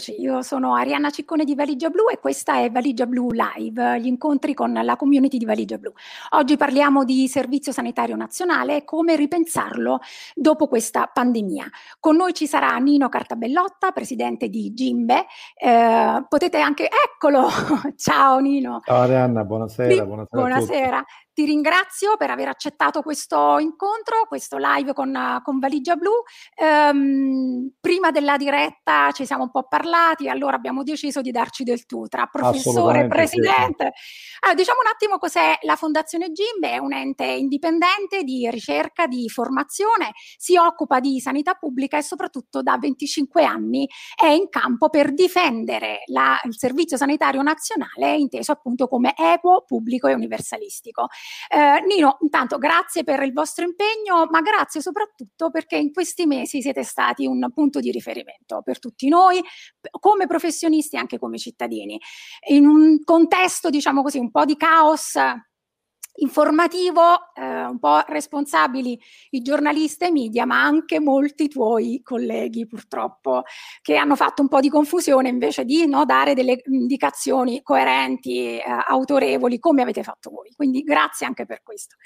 Eccoci, io sono Arianna Ciccone di Valigia Blu e questa è Valigia Blu Live, gli incontri con la community di Valigia Blu. Oggi parliamo di Servizio Sanitario Nazionale e come ripensarlo dopo questa pandemia. Con noi ci sarà Nino Cartabellotta, presidente di Gimbe. Eh, potete anche, eccolo! Ciao Nino. Ciao Arianna, buonasera. Buonasera. buonasera. Ti ringrazio per aver accettato questo incontro, questo live con, con Valigia Blu. Ehm, prima della diretta ci siamo un po' parlati, allora abbiamo deciso di darci del tu tra professore e presidente. Sì. Allora, diciamo un attimo cos'è la Fondazione Gimbe, è un ente indipendente di ricerca, di formazione, si occupa di sanità pubblica e soprattutto da 25 anni è in campo per difendere la, il servizio sanitario nazionale inteso appunto come equo, pubblico e universalistico. Eh, Nino, intanto grazie per il vostro impegno, ma grazie soprattutto perché in questi mesi siete stati un punto di riferimento per tutti noi, come professionisti e anche come cittadini. In un contesto, diciamo così, un po' di caos informativo, eh, un po' responsabili i giornalisti e i media, ma anche molti tuoi colleghi purtroppo che hanno fatto un po' di confusione invece di no, dare delle indicazioni coerenti, eh, autorevoli come avete fatto voi. Quindi grazie anche per questo.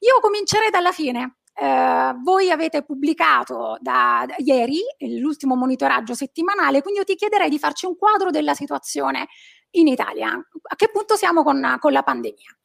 Io comincerei dalla fine. Eh, voi avete pubblicato da, da, ieri l'ultimo monitoraggio settimanale, quindi io ti chiederei di farci un quadro della situazione in Italia. A che punto siamo con, con la pandemia?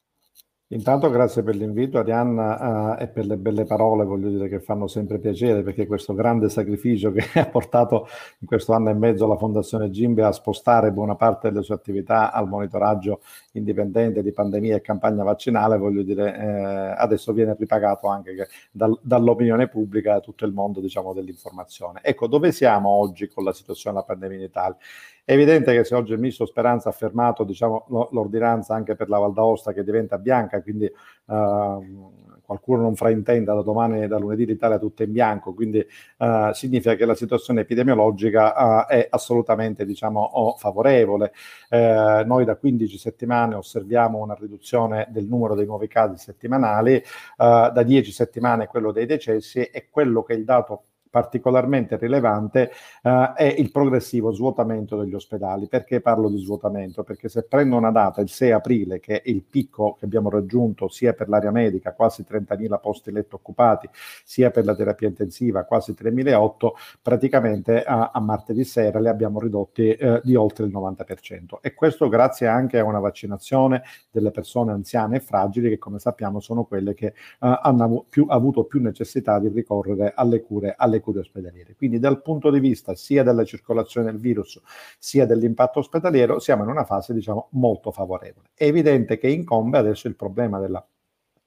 Intanto grazie per l'invito Arianna uh, e per le belle parole, voglio dire che fanno sempre piacere perché questo grande sacrificio che ha portato in questo anno e mezzo la Fondazione Gimbe a spostare buona parte delle sue attività al monitoraggio indipendente di pandemia e campagna vaccinale, voglio dire eh, adesso viene ripagato anche dal, dall'opinione pubblica e tutto il mondo diciamo, dell'informazione. Ecco, dove siamo oggi con la situazione della pandemia in Italia? È evidente che se oggi il ministro Speranza ha fermato diciamo, l'ordinanza anche per la Val d'Aosta che diventa bianca, quindi uh, qualcuno non fraintenda, da domani, da lunedì l'Italia tutta in bianco, quindi uh, significa che la situazione epidemiologica uh, è assolutamente diciamo, favorevole. Eh, noi da 15 settimane osserviamo una riduzione del numero dei nuovi casi settimanali, da 10 settimane quello dei decessi e quello che è il dato particolarmente rilevante eh, è il progressivo svuotamento degli ospedali. Perché parlo di svuotamento? Perché se prendo una data, il 6 aprile, che è il picco che abbiamo raggiunto sia per l'area medica, quasi 30.000 posti letto occupati, sia per la terapia intensiva, quasi 3.008, praticamente a, a, martedì sera li abbiamo ridotti eh, di oltre il 90%. E questo grazie anche a una vaccinazione delle persone anziane e fragili che come sappiamo sono quelle che eh, hanno più, avuto più necessità di ricorrere alle cure, alle cure ospedaliere. Quindi dal punto di vista sia della circolazione del virus sia dell'impatto ospedaliero siamo in una fase diciamo molto favorevole. È evidente che incombe adesso il problema della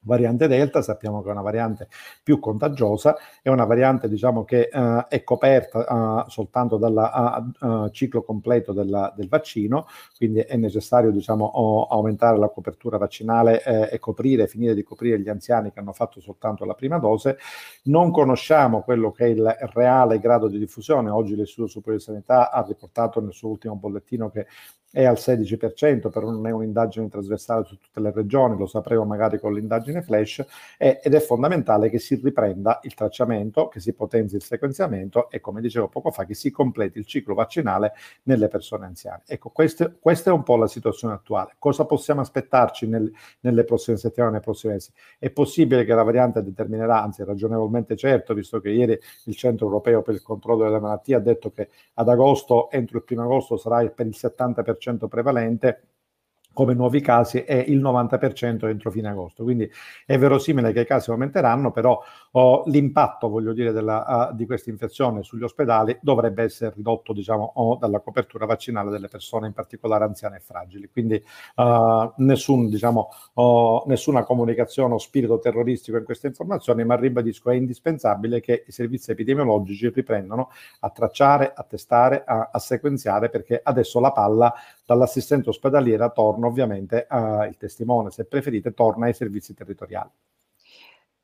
variante Delta, sappiamo che è una variante più contagiosa, è una variante diciamo, che uh, è coperta uh, soltanto dal uh, ciclo completo della, del vaccino, quindi è necessario diciamo, o, aumentare la copertura vaccinale eh, e coprire, finire di coprire gli anziani che hanno fatto soltanto la prima dose. Non conosciamo quello che è il reale grado di diffusione, oggi l'Istituto Superiore di Sanità ha riportato nel suo ultimo bollettino che è al 16%, però non è un'indagine trasversale su tutte le regioni, lo sapremo magari con l'indagine flash, è, ed è fondamentale che si riprenda il tracciamento, che si potenzi il sequenziamento e, come dicevo poco fa, che si completi il ciclo vaccinale nelle persone anziane. Ecco, queste, questa è un po' la situazione attuale. Cosa possiamo aspettarci nel, nelle prossime settimane, nei prossimi mesi? È possibile che la variante determinerà, anzi ragionevolmente certo, visto che ieri il Centro Europeo per il Controllo delle Malattie ha detto che ad agosto, entro il primo agosto, sarà per il 70% prevalente come nuovi casi è il 90% entro fine agosto. Quindi è verosimile che i casi aumenteranno, però oh, l'impatto, voglio dire, della, uh, di questa infezione sugli ospedali dovrebbe essere ridotto, diciamo, oh, dalla copertura vaccinale delle persone, in particolare anziane e fragili. Quindi uh, nessun, diciamo, oh, nessuna comunicazione o spirito terroristico in queste informazioni, ma ribadisco, è indispensabile che i servizi epidemiologici riprendano a tracciare, a testare, a, a sequenziare, perché adesso la palla dall'assistente ospedaliera torna ovviamente al testimone, se preferite, torna ai servizi territoriali.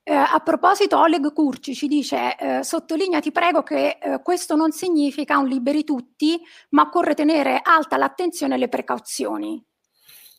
Eh, a proposito, Oleg Curci ci dice: eh, Sottolinea, ti prego, che eh, questo non significa un liberi tutti, ma occorre tenere alta l'attenzione e le precauzioni.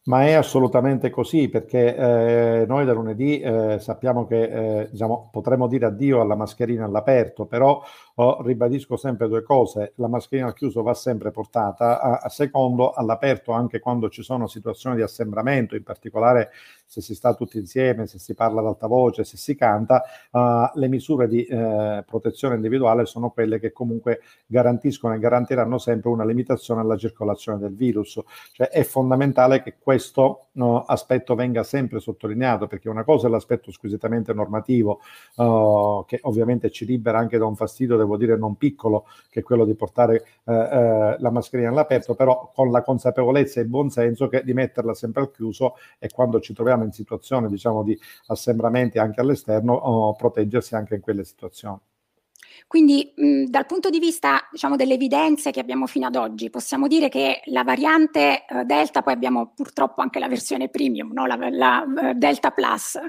Ma è assolutamente così perché eh, noi da lunedì eh, sappiamo che eh, diciamo, potremmo dire addio alla mascherina all'aperto, però oh, ribadisco sempre due cose, la mascherina al chiuso va sempre portata, a, a secondo all'aperto anche quando ci sono situazioni di assembramento, in particolare se si sta tutti insieme, se si parla ad alta voce, se si canta, uh, le misure di uh, protezione individuale sono quelle che comunque garantiscono e garantiranno sempre una limitazione alla circolazione del virus. Cioè è fondamentale che questo uh, aspetto venga sempre sottolineato, perché una cosa è l'aspetto squisitamente normativo, che ovviamente ci libera anche da un fastidio, devo dire, non piccolo, che è quello di portare la mascherina all'aperto, però con la consapevolezza e il buon senso che di metterla sempre al chiuso e quando ci troviamo in situazioni diciamo, di assembramenti anche all'esterno, o proteggersi anche in quelle situazioni. Quindi mh, dal punto di vista diciamo, delle evidenze che abbiamo fino ad oggi, possiamo dire che la variante eh, Delta, poi abbiamo purtroppo anche la versione premium, no? la, la uh, Delta Plus,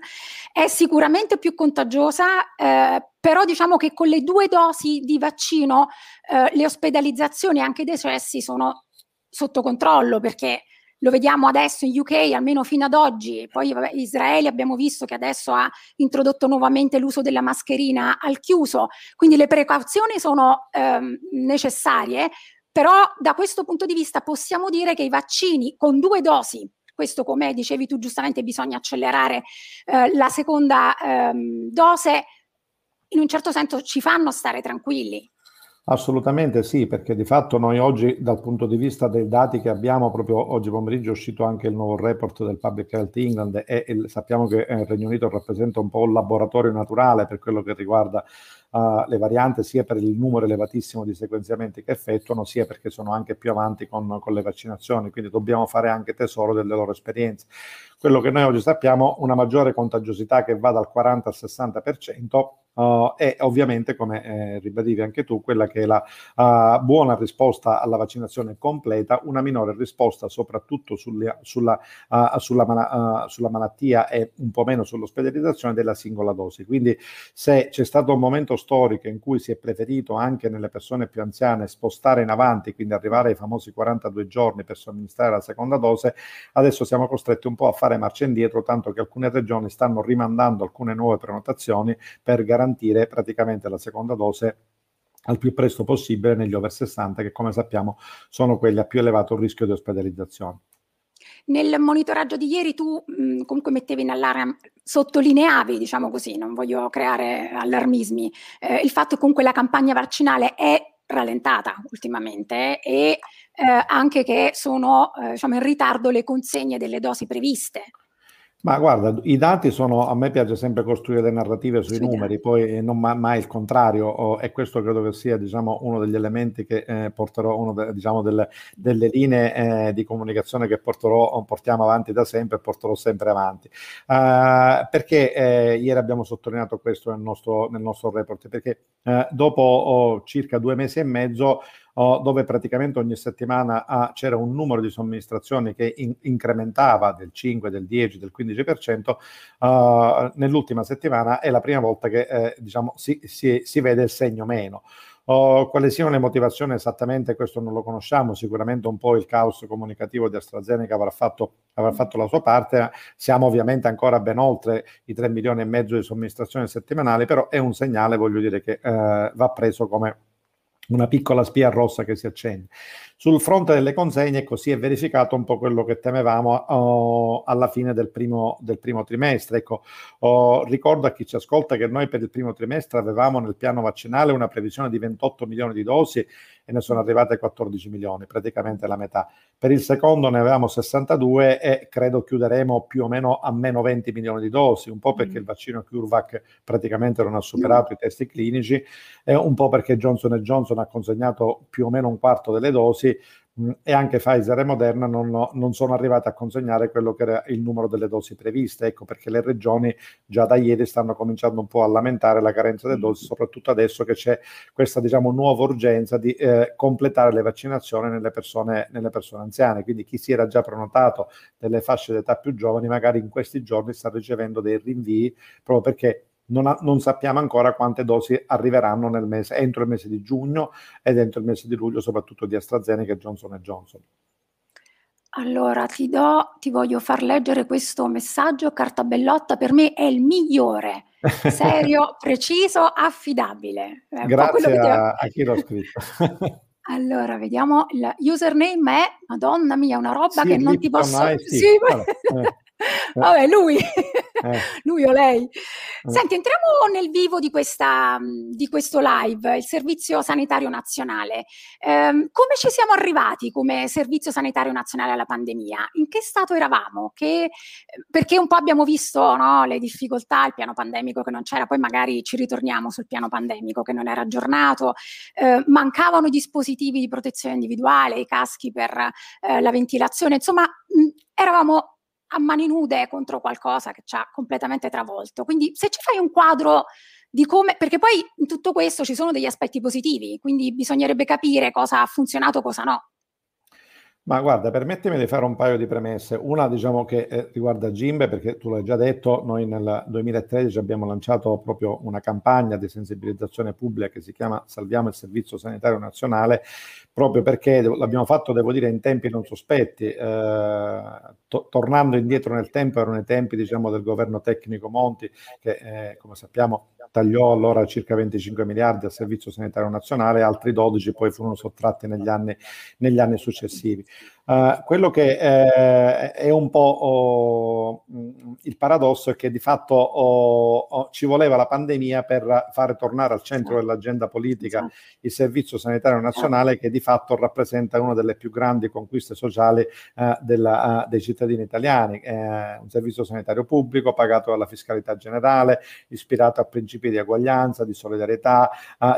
è sicuramente più contagiosa, eh, però diciamo che con le due dosi di vaccino eh, le ospedalizzazioni e anche i decessi sono sotto controllo perché lo vediamo adesso in UK, almeno fino ad oggi, poi vabbè, Israele abbiamo visto che adesso ha introdotto nuovamente l'uso della mascherina al chiuso, quindi le precauzioni sono ehm, necessarie, però da questo punto di vista possiamo dire che i vaccini con due dosi questo come dicevi tu giustamente bisogna accelerare eh, la seconda ehm, dose, in un certo senso ci fanno stare tranquilli. Assolutamente sì, perché di fatto noi oggi dal punto di vista dei dati che abbiamo, proprio oggi pomeriggio è uscito anche il nuovo report del Public Health England e, e sappiamo che eh, il Regno Unito rappresenta un po' un laboratorio naturale per quello che riguarda uh, le varianti, sia per il numero elevatissimo di sequenziamenti che effettuano, sia perché sono anche più avanti con, con le vaccinazioni, quindi dobbiamo fare anche tesoro delle loro esperienze. Quello che noi oggi sappiamo, una maggiore contagiosità che va dal 40 al 60%, Uh, e ovviamente, come eh, ribadivi anche tu, quella che è la uh, buona risposta alla vaccinazione completa, una minore risposta soprattutto sulle, sulla, uh, sulla, mana, sulla, malattia e un po' meno sull'ospedalizzazione della singola dose. Quindi se c'è stato un momento storico in cui si è preferito anche nelle persone più anziane spostare in avanti, quindi arrivare ai famosi 42 giorni per somministrare la seconda dose, adesso siamo costretti un po' a fare marcia indietro, tanto che alcune regioni stanno rimandando alcune nuove prenotazioni per garantire praticamente la seconda dose al più presto possibile negli over 60 che come sappiamo sono quelli a più elevato rischio di ospedalizzazione. Nel monitoraggio di ieri tu mh, comunque mettevi in allarme, sottolineavi, diciamo così, non voglio creare allarmismi, eh, il fatto che comunque la campagna vaccinale è rallentata ultimamente e eh, anche che sono eh, diciamo in ritardo le consegne delle dosi previste. Ma guarda, i dati sono, a me piace sempre costruire le narrative sui sì, numeri, poi non mai, mai il contrario, oh, e questo credo che sia diciamo, uno degli elementi che eh, porterò, uno de, diciamo, delle, delle linee eh, di comunicazione che porterò, portiamo avanti da sempre e porterò sempre avanti. Uh, perché eh, ieri abbiamo sottolineato questo nel nostro, nel nostro report? Perché eh, dopo oh, circa due mesi e mezzo oh, dove praticamente ogni settimana ah, c'era un numero di somministrazioni che in- incrementava del 5, del 10, del 15%, uh, nell'ultima settimana è la prima volta che eh, diciamo, si, si, si vede il segno meno. Oh, quali siano le motivazioni esattamente, questo non lo conosciamo, sicuramente un po' il caos comunicativo di AstraZeneca avrà fatto, avrà fatto la sua parte, siamo ovviamente ancora ben oltre i 3 milioni e mezzo di somministrazioni settimanali, però è un segnale, voglio dire, che eh, va preso come una piccola spia rossa che si accende. Sul fronte delle consegne così è verificato un po' quello che temevamo oh, alla fine del primo, del primo trimestre. Ecco, oh, ricordo a chi ci ascolta che noi per il primo trimestre avevamo nel piano vaccinale una previsione di 28 milioni di dosi e ne sono arrivate 14 milioni, praticamente la metà. Per il secondo ne avevamo 62 e credo chiuderemo più o meno a meno 20 milioni di dosi, un po' perché mm. il vaccino CureVac praticamente non ha superato i testi clinici e un po' perché Johnson Johnson ha consegnato più o meno un quarto delle dosi, e anche Pfizer e Moderna non, non, sono arrivate a consegnare quello che era il numero delle dosi previste, ecco perché le regioni già da ieri stanno cominciando un po' a lamentare la carenza delle dosi, soprattutto adesso che c'è questa diciamo nuova urgenza di eh, completare le vaccinazioni nelle persone, nelle persone anziane, quindi chi si era già prenotato delle fasce d'età più giovani magari in questi giorni sta ricevendo dei rinvii proprio perché non, ha, non, sappiamo ancora quante dosi arriveranno nel mese, entro il mese di giugno ed entro il mese di luglio, soprattutto di AstraZeneca e Johnson Johnson. Allora, ti do, ti voglio far leggere questo messaggio. Carta Bellotta per me è il migliore, serio, preciso, affidabile. È Grazie a, a chi l'ha scritto. Allora, vediamo, il username è, madonna mia, una roba sì, che non ti posso... Sì, sì. Allora, eh. Vabbè, lui, eh. lui o lei. Eh. Senti, entriamo nel vivo di, questa, di questo live, il Servizio Sanitario Nazionale. Eh, come ci siamo arrivati come Servizio Sanitario Nazionale alla pandemia? In che stato eravamo? Che, perché un po' abbiamo visto no, le difficoltà, il piano pandemico che non c'era, poi magari ci ritorniamo sul piano pandemico che non era aggiornato, eh, mancavano i dispositivi di protezione individuale, i caschi per eh, la ventilazione, insomma, mh, eravamo a mani nude contro qualcosa che ci ha completamente travolto. Quindi se ci fai un quadro di come, perché poi in tutto questo ci sono degli aspetti positivi, quindi bisognerebbe capire cosa ha funzionato, cosa no. Ma guarda, permettimi di fare un paio di premesse. Una, diciamo che eh, riguarda Gimbe, perché tu l'hai già detto, noi nel 2013 abbiamo lanciato proprio una campagna di sensibilizzazione pubblica che si chiama Salviamo il Servizio Sanitario Nazionale, proprio perché l'abbiamo fatto, devo dire, in tempi non sospetti. Eh, to- tornando indietro nel tempo, erano i tempi, diciamo, del governo tecnico Monti, che, eh, come sappiamo, tagliò allora circa 25 miliardi al Servizio Sanitario Nazionale, altri 12 poi furono sottratti negli anni, negli anni successivi. Uh, quello che eh, è un po' oh, il paradosso è che di fatto oh, oh, ci voleva la pandemia per fare tornare al centro dell'agenda politica il Servizio Sanitario Nazionale che di fatto rappresenta una delle più grandi conquiste sociali uh, della, uh, dei cittadini italiani. Eh, un servizio sanitario pubblico pagato dalla fiscalità generale, ispirato a principi di eguaglianza, di solidarietà,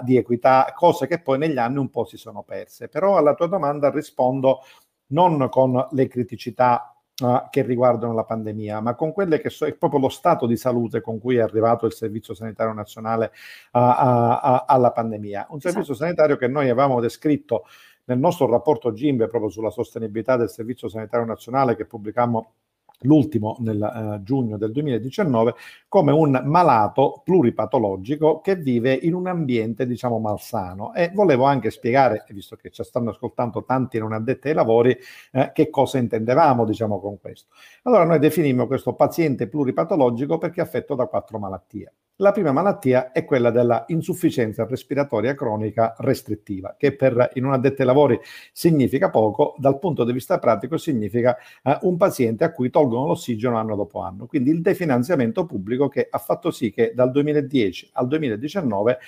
di equità, cose che poi negli anni un po' si sono perse. Però alla tua domanda rispondo non con le criticità Uh, che riguardano la pandemia, ma con quelle che so, è proprio lo stato di salute con cui è arrivato il Servizio Sanitario Nazionale uh, uh, alla pandemia. Un servizio esatto. sanitario che noi avevamo descritto nel nostro rapporto GIMBE proprio sulla sostenibilità del Servizio Sanitario Nazionale che pubblicammo l'ultimo nel uh, giugno del 2019, come un malato pluripatologico che vive in un ambiente, diciamo, malsano. E volevo anche spiegare, visto che ci stanno ascoltando tanti non addetti ai lavori, eh, che cosa intendevamo, diciamo, con questo. Allora noi definimmo questo paziente pluripatologico perché affetto da quattro malattie. La prima malattia è quella della insufficienza respiratoria cronica restrittiva, che per in un addetto ai lavori significa poco, dal punto di vista pratico significa eh, un paziente a cui tolgono l'ossigeno anno dopo anno. Quindi il definanziamento pubblico che ha fatto sì che dal 2010 al 2019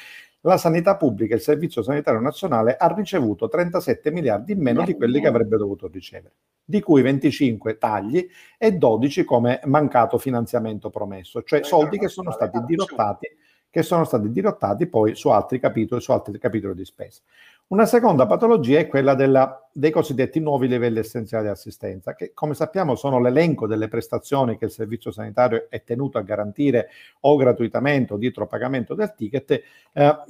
la sanità pubblica, il Servizio Sanitario Nazionale, ha ricevuto 37 miliardi in meno di quelli che avrebbe dovuto ricevere, di cui 25 tagli e 12 come mancato finanziamento promesso, cioè soldi che sono stati dirottati, che sono stati dirottati poi su altri capitoli, su altri capitoli di spesa. Una seconda patologia è quella della, dei cosiddetti nuovi livelli essenziali di assistenza, che come sappiamo sono l'elenco delle prestazioni che il servizio sanitario è tenuto a garantire o gratuitamente o dietro pagamento del ticket, eh,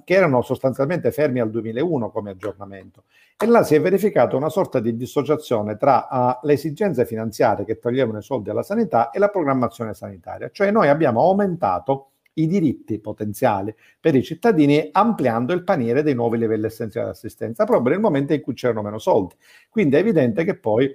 che erano sostanzialmente fermi al 2001 come aggiornamento. E là si è verificata una sorta di dissociazione tra uh, le esigenze finanziarie che toglievano i soldi alla sanità e la programmazione sanitaria. Cioè noi abbiamo aumentato i diritti potenziali per i cittadini ampliando il paniere dei nuovi livelli essenziali di assistenza proprio nel momento in cui c'erano meno soldi. Quindi è evidente che poi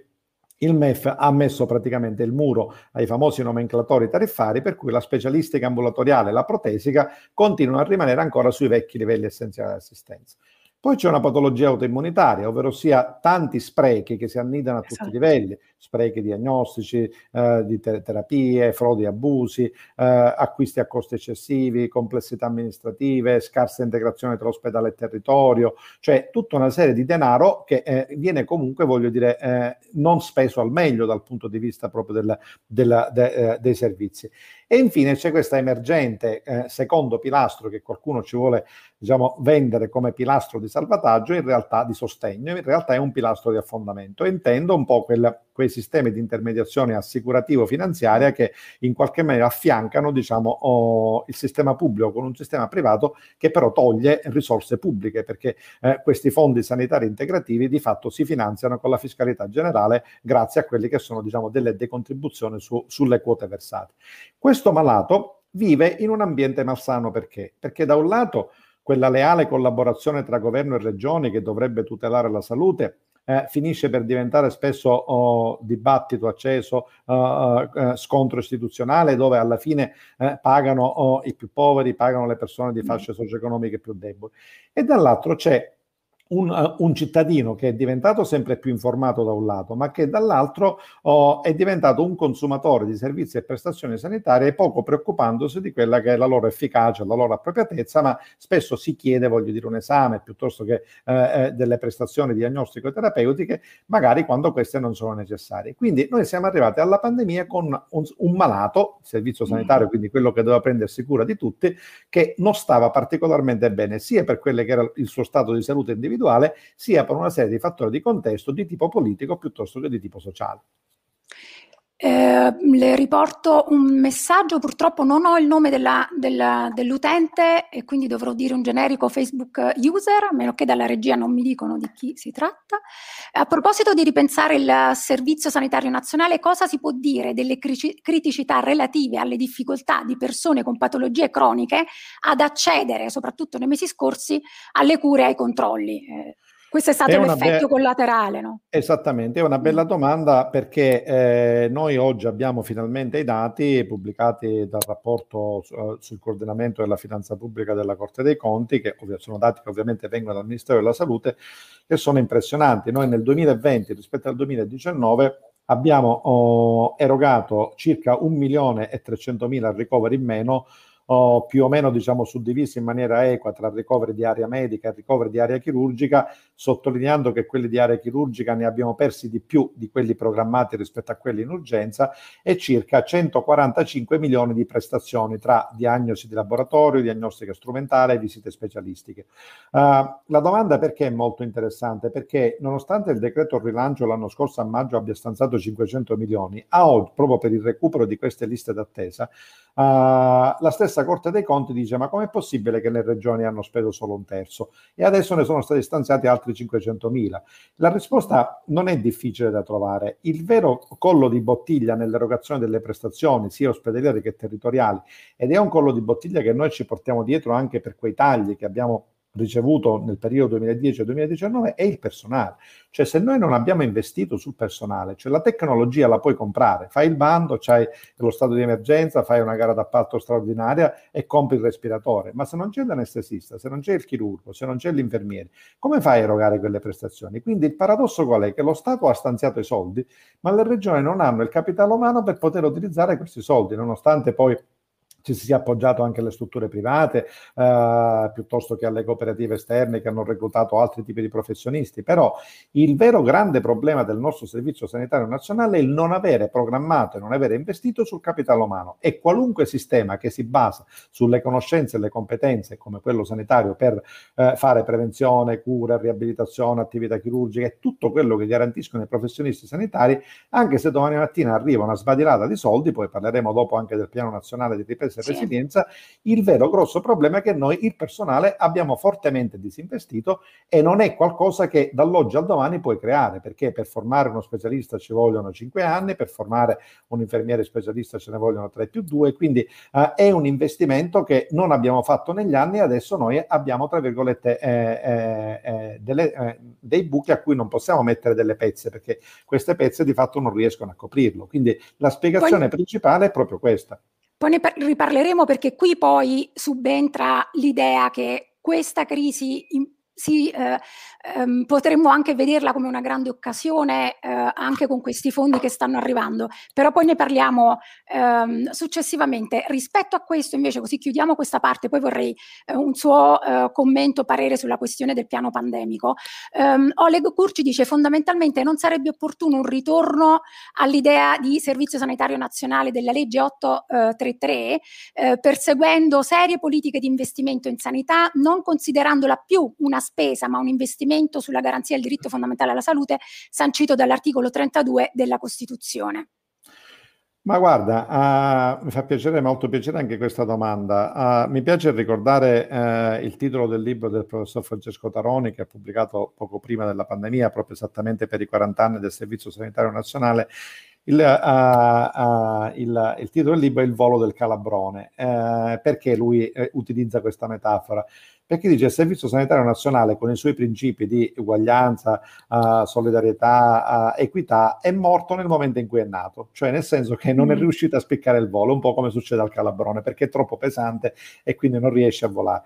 il MEF ha messo praticamente il muro ai famosi nomenclatori tariffari per cui la specialistica ambulatoriale e la protesica continuano a rimanere ancora sui vecchi livelli essenziali di assistenza. Poi c'è una patologia autoimmunitaria, ovvero sia tanti sprechi che si annidano a tutti esatto. i livelli, sprechi diagnostici, eh, di ter- terapie, frodi, abusi, eh, acquisti a costi eccessivi, complessità amministrative, scarsa integrazione tra ospedale e territorio, cioè tutta una serie di denaro che eh, viene comunque, voglio dire, eh, non speso al meglio dal punto di vista proprio del, del, de, eh, dei servizi. E infine c'è questa emergente eh, secondo pilastro che qualcuno ci vuole diciamo, vendere come pilastro di salvataggio, in realtà di sostegno, in realtà è un pilastro di affondamento. Intendo un po' quel, quei sistemi di intermediazione assicurativo-finanziaria che in qualche maniera affiancano diciamo, oh, il sistema pubblico con un sistema privato che però toglie risorse pubbliche perché eh, questi fondi sanitari integrativi di fatto si finanziano con la fiscalità generale grazie a quelli che sono diciamo, delle decontribuzioni su, sulle quote versate. Questo malato vive in un ambiente malsano perché? Perché da un lato quella leale collaborazione tra governo e regioni che dovrebbe tutelare la salute eh, finisce per diventare spesso oh, dibattito acceso, uh, uh, scontro istituzionale, dove alla fine eh, pagano oh, i più poveri, pagano le persone di fasce socio-economiche più deboli. E dall'altro c'è un, uh, un, cittadino che è diventato sempre più informato da un lato, ma che dall'altro oh, è diventato un consumatore di servizi e prestazioni sanitarie poco preoccupandosi di quella che è la loro efficacia, la loro appropriatezza, ma spesso si chiede, voglio dire, un esame piuttosto che eh, eh delle prestazioni diagnostico-terapeutiche, magari quando queste non sono necessarie. Quindi noi siamo arrivati alla pandemia con un, un malato, servizio sanitario, mm. quindi quello che doveva prendersi cura di tutti, che non stava particolarmente bene, sia per quello che era il suo stato di salute individuale, individuale, sia per una serie di fattori di contesto di tipo politico piuttosto che di tipo sociale. Eh, le riporto un messaggio, purtroppo non ho il nome della, della, dell'utente e quindi dovrò dire un generico Facebook user, a meno che dalla regia non mi dicono di chi si tratta. A proposito di ripensare il Servizio Sanitario Nazionale, cosa si può dire delle criticità relative alle difficoltà di persone con patologie croniche ad accedere, soprattutto nei mesi scorsi, alle cure e ai controlli? Eh, questo è stato è l'effetto be- collaterale, no? Esattamente, è una bella mm. domanda perché eh, noi oggi abbiamo finalmente i dati pubblicati dal rapporto su, sul coordinamento della finanza pubblica della Corte dei Conti, che ov- sono dati che ovviamente vengono dal Ministero della Salute, che sono impressionanti. Noi nel 2020 rispetto al 2019 abbiamo oh, erogato circa 1 milione e 300 mila ricoveri in meno oh, più o meno diciamo, suddivisi in maniera equa tra ricoveri di area medica e ricoveri di area chirurgica, sottolineando che quelli di area chirurgica ne abbiamo persi di più di quelli programmati rispetto a quelli in urgenza e circa 145 milioni di prestazioni tra diagnosi di laboratorio, diagnostica strumentale e visite specialistiche. Uh, la domanda perché è molto interessante? Perché nonostante il decreto rilancio l'anno scorso a maggio abbia stanziato 500 milioni, a oggi, proprio per il recupero di queste liste d'attesa, uh, la stessa Corte dei Conti dice ma com'è possibile che le regioni hanno speso solo un terzo e adesso ne sono stati stanziati altri 500 mila? La risposta non è difficile da trovare. Il vero collo di bottiglia nell'erogazione delle prestazioni, sia ospedaliere che territoriali, ed è un collo di bottiglia che noi ci portiamo dietro anche per quei tagli che abbiamo ricevuto nel periodo 2010-2019 è il personale. Cioè se noi non abbiamo investito sul personale, cioè la tecnologia la puoi comprare, fai il bando, c'hai lo stato di emergenza, fai una gara d'appalto straordinaria e compri il respiratore, ma se non c'è l'anestesista, se non c'è il chirurgo, se non c'è l'infermiere, come fai a erogare quelle prestazioni? Quindi il paradosso qual è? Che lo Stato ha stanziato i soldi, ma le regioni non hanno il capitale umano per poter utilizzare questi soldi, nonostante poi ci si sia appoggiato anche alle strutture private eh, piuttosto che alle cooperative esterne che hanno reclutato altri tipi di professionisti. Però il vero grande problema del nostro Servizio Sanitario Nazionale è il non avere programmato e non avere investito sul capitale umano e qualunque sistema che si basa sulle conoscenze e le competenze come quello sanitario per eh, fare prevenzione, cura, riabilitazione, attività chirurgiche e tutto quello che garantiscono i professionisti sanitari, anche se domani mattina arriva una sbadilata di soldi, poi parleremo dopo anche del piano nazionale di ripresa e resilienza, il vero grosso problema è che noi il personale abbiamo fortemente disinvestito e non è qualcosa che dall'oggi al domani puoi creare, perché per formare uno specialista ci vogliono 5 anni, per formare un infermiere specialista ce ne vogliono 3 più 2, quindi uh, è un investimento che non abbiamo fatto negli anni e adesso noi abbiamo, tra virgolette, eh, eh, eh delle, eh, dei buchi a cui non possiamo mettere delle pezze, perché queste pezze di fatto non riescono a coprirlo. Quindi la spiegazione Poi... principale è proprio questa. Poi ne par- riparleremo perché qui poi subentra l'idea che questa crisi in- sì, eh, ehm, potremmo anche vederla come una grande occasione eh, anche con questi fondi che stanno arrivando, però poi ne parliamo ehm, successivamente. Rispetto a questo invece, così chiudiamo questa parte, poi vorrei eh, un suo eh, commento, parere sulla questione del piano pandemico. Um, Oleg Kurci dice fondamentalmente non sarebbe opportuno un ritorno all'idea di servizio sanitario nazionale della legge 833, eh, perseguendo serie politiche di investimento in sanità, non considerandola più una spesa ma un investimento sulla garanzia del diritto fondamentale alla salute sancito dall'articolo 32 della Costituzione. Ma guarda, uh, mi fa piacere, molto piacere anche questa domanda. Uh, mi piace ricordare uh, il titolo del libro del professor Francesco Taroni che ha pubblicato poco prima della pandemia, proprio esattamente per i 40 anni del Servizio Sanitario Nazionale. Il, il, il titolo del libro è Il volo del calabrone. perché lui eh, utilizza questa metafora? Perché dice il Servizio Sanitario Nazionale con i suoi principi di uguaglianza, uh, solidarietà, uh, equità è morto nel momento in cui è nato, cioè nel senso che non è mm. riuscito a spiccare il volo, un po' come succede al calabrone, perché è troppo pesante e quindi non riesce a volare.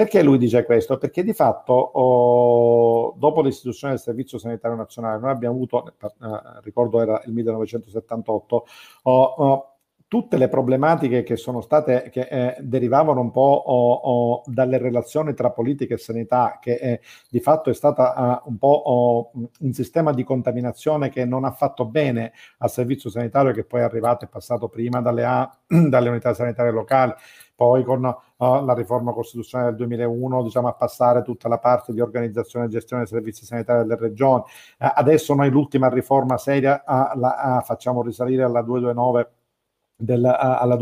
Perché lui dice questo? Perché di fatto oh, dopo l'istituzione del Servizio Sanitario Nazionale noi abbiamo avuto, eh, ricordo era il 1978, oh, oh, tutte le problematiche che sono state, che eh, derivavano un po' o, o dalle relazioni tra politica e sanità, che eh, di fatto è stata uh, un po' o, un sistema di contaminazione che non ha fatto bene al servizio sanitario, che poi è arrivato e passato prima dalle, A, dalle unità sanitarie locali, poi con uh, la riforma costituzionale del 2001, diciamo a passare tutta la parte di organizzazione e gestione dei servizi sanitari delle regioni. Uh, adesso noi l'ultima riforma seria la facciamo risalire alla 229 del, alla,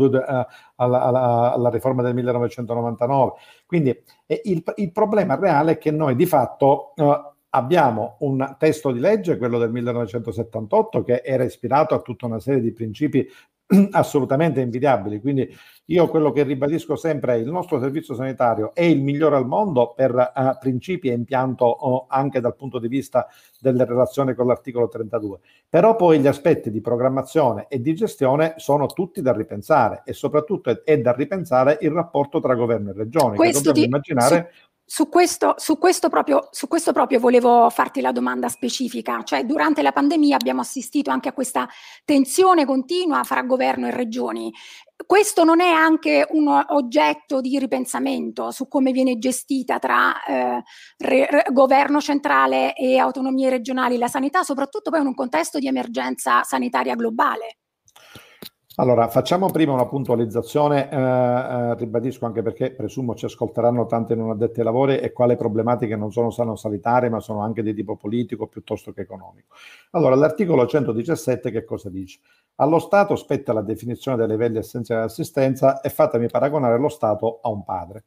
alla, alla, alla, riforma del 1999. Quindi eh, il, il, problema reale è che noi di fatto eh, abbiamo un testo di legge, quello del 1978, che era ispirato a tutta una serie di principi assolutamente invidiabili. Quindi io quello che ribadisco sempre è il nostro servizio sanitario è il migliore al mondo per uh, principi e impianto uh, anche dal punto di vista delle relazioni con l'articolo 32. Però poi gli aspetti di programmazione e di gestione sono tutti da ripensare e soprattutto è, è da ripensare il rapporto tra governo e regioni. Questo che dobbiamo di, immaginare su su questo, su, questo proprio, su questo, proprio, volevo farti la domanda specifica, cioè durante la pandemia abbiamo assistito anche a questa tensione continua fra governo e regioni. Questo non è anche un oggetto di ripensamento su come viene gestita tra eh, re, re, governo centrale e autonomie regionali la sanità, soprattutto poi in un contesto di emergenza sanitaria globale? Allora, facciamo prima una puntualizzazione, eh, eh, ribadisco anche perché presumo ci ascolteranno tante non addette ai lavori e quale problematiche non sono solo sanitarie ma sono anche di tipo politico piuttosto che economico. Allora, l'articolo 117 che cosa dice? Allo Stato spetta la definizione dei livelli essenziali di assistenza e fatemi paragonare lo Stato a un padre.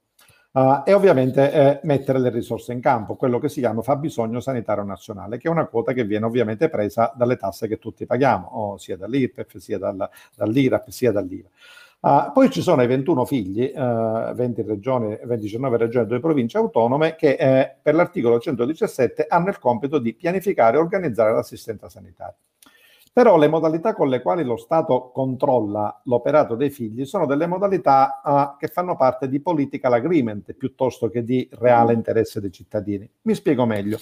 Uh, e ovviamente eh, mettere le risorse in campo, quello che si chiama fabbisogno sanitario nazionale, che è una quota che viene ovviamente presa dalle tasse che tutti paghiamo, o sia dall'IRPEF, sia dal, dall'IRAP, sia dall'IVA. Uh, poi ci sono i 21 figli, uh, 20 regioni, 19 regioni e 2 province autonome che eh, per l'articolo 117 hanno il compito di pianificare e organizzare l'assistenza sanitaria. Però le modalità con le quali lo Stato controlla l'operato dei figli sono delle modalità uh, che fanno parte di political agreement piuttosto che di reale interesse dei cittadini. Mi spiego meglio.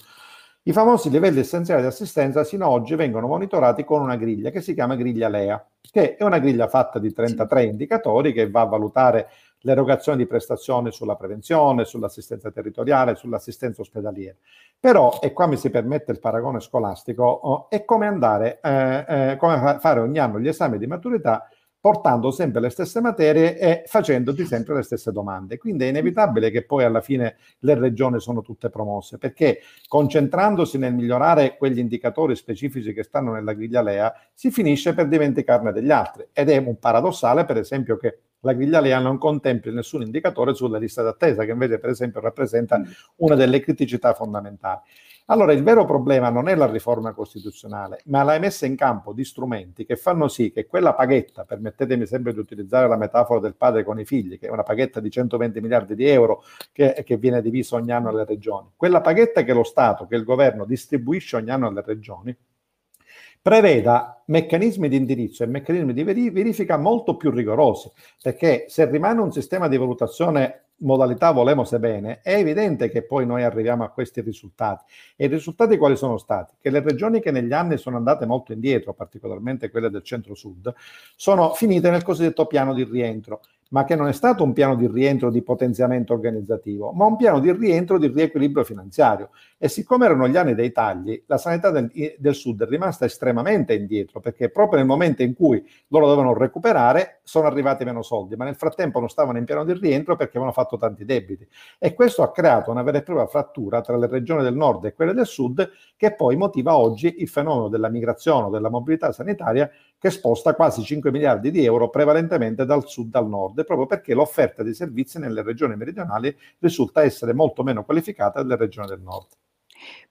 I famosi livelli essenziali di assistenza sino ad oggi vengono monitorati con una griglia che si chiama griglia LEA, che è una griglia fatta di 33 indicatori che va a valutare l'erogazione di prestazioni sulla prevenzione, sull'assistenza territoriale, sull'assistenza ospedaliera. Però, e qua mi si permette il paragone scolastico, oh, è come andare, eh, eh, come fare ogni anno gli esami di maturità portando sempre le stesse materie e facendoti sempre le stesse domande. Quindi è inevitabile che poi alla fine le regioni sono tutte promosse, perché concentrandosi nel migliorare quegli indicatori specifici che stanno nella griglia LEA, si finisce per dimenticarne degli altri. Ed è un paradossale, per esempio, che la griglia LEA non contempli nessun indicatore sulla lista d'attesa, che invece, per esempio, rappresenta mm. una delle criticità fondamentali. Allora, il vero problema non è la riforma costituzionale, ma la messa in campo di strumenti che fanno sì che quella paghetta, permettetemi sempre di utilizzare la metafora del padre con i figli, che è una paghetta di 120 miliardi di euro che, che viene divisa ogni anno alle regioni, quella paghetta che lo Stato, che il governo distribuisce ogni anno alle regioni, preveda meccanismi di indirizzo e meccanismi di verifica molto più rigorosi, perché se rimane un sistema di valutazione modalità volemo se bene, è evidente che poi noi arriviamo a questi risultati. E i risultati quali sono stati? Che le regioni che negli anni sono andate molto indietro, particolarmente quelle del centro-sud, sono finite nel cosiddetto piano di rientro ma che non è stato un piano di rientro di potenziamento organizzativo, ma un piano di rientro di riequilibrio finanziario. E siccome erano gli anni dei tagli, la sanità del, del Sud è rimasta estremamente indietro, perché proprio nel momento in cui loro dovevano recuperare sono arrivati meno soldi, ma nel frattempo non stavano in piano di rientro perché avevano fatto tanti debiti. E questo ha creato una vera e propria frattura tra le regioni del nord e quelle del sud, che poi motiva oggi il fenomeno della migrazione o della mobilità sanitaria che sposta quasi 5 miliardi di euro prevalentemente dal sud al nord, proprio perché l'offerta di servizi nelle regioni meridionali risulta essere molto meno qualificata delle regioni del nord.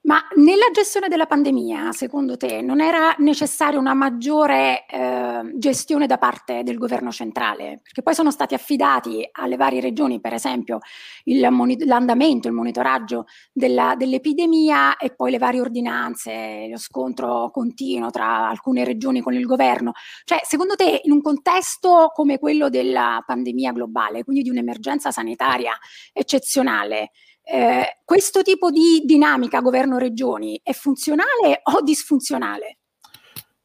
Ma nella gestione della pandemia, secondo te, non era necessaria una maggiore eh, gestione da parte del governo centrale? Perché poi sono stati affidati alle varie regioni, per esempio, il moni- l'andamento, il monitoraggio della, dell'epidemia e poi le varie ordinanze, lo scontro continuo tra alcune regioni con il governo. Cioè, secondo te, in un contesto come quello della pandemia globale, quindi di un'emergenza sanitaria eccezionale, eh, questo tipo di dinamica governo-regioni è funzionale o disfunzionale?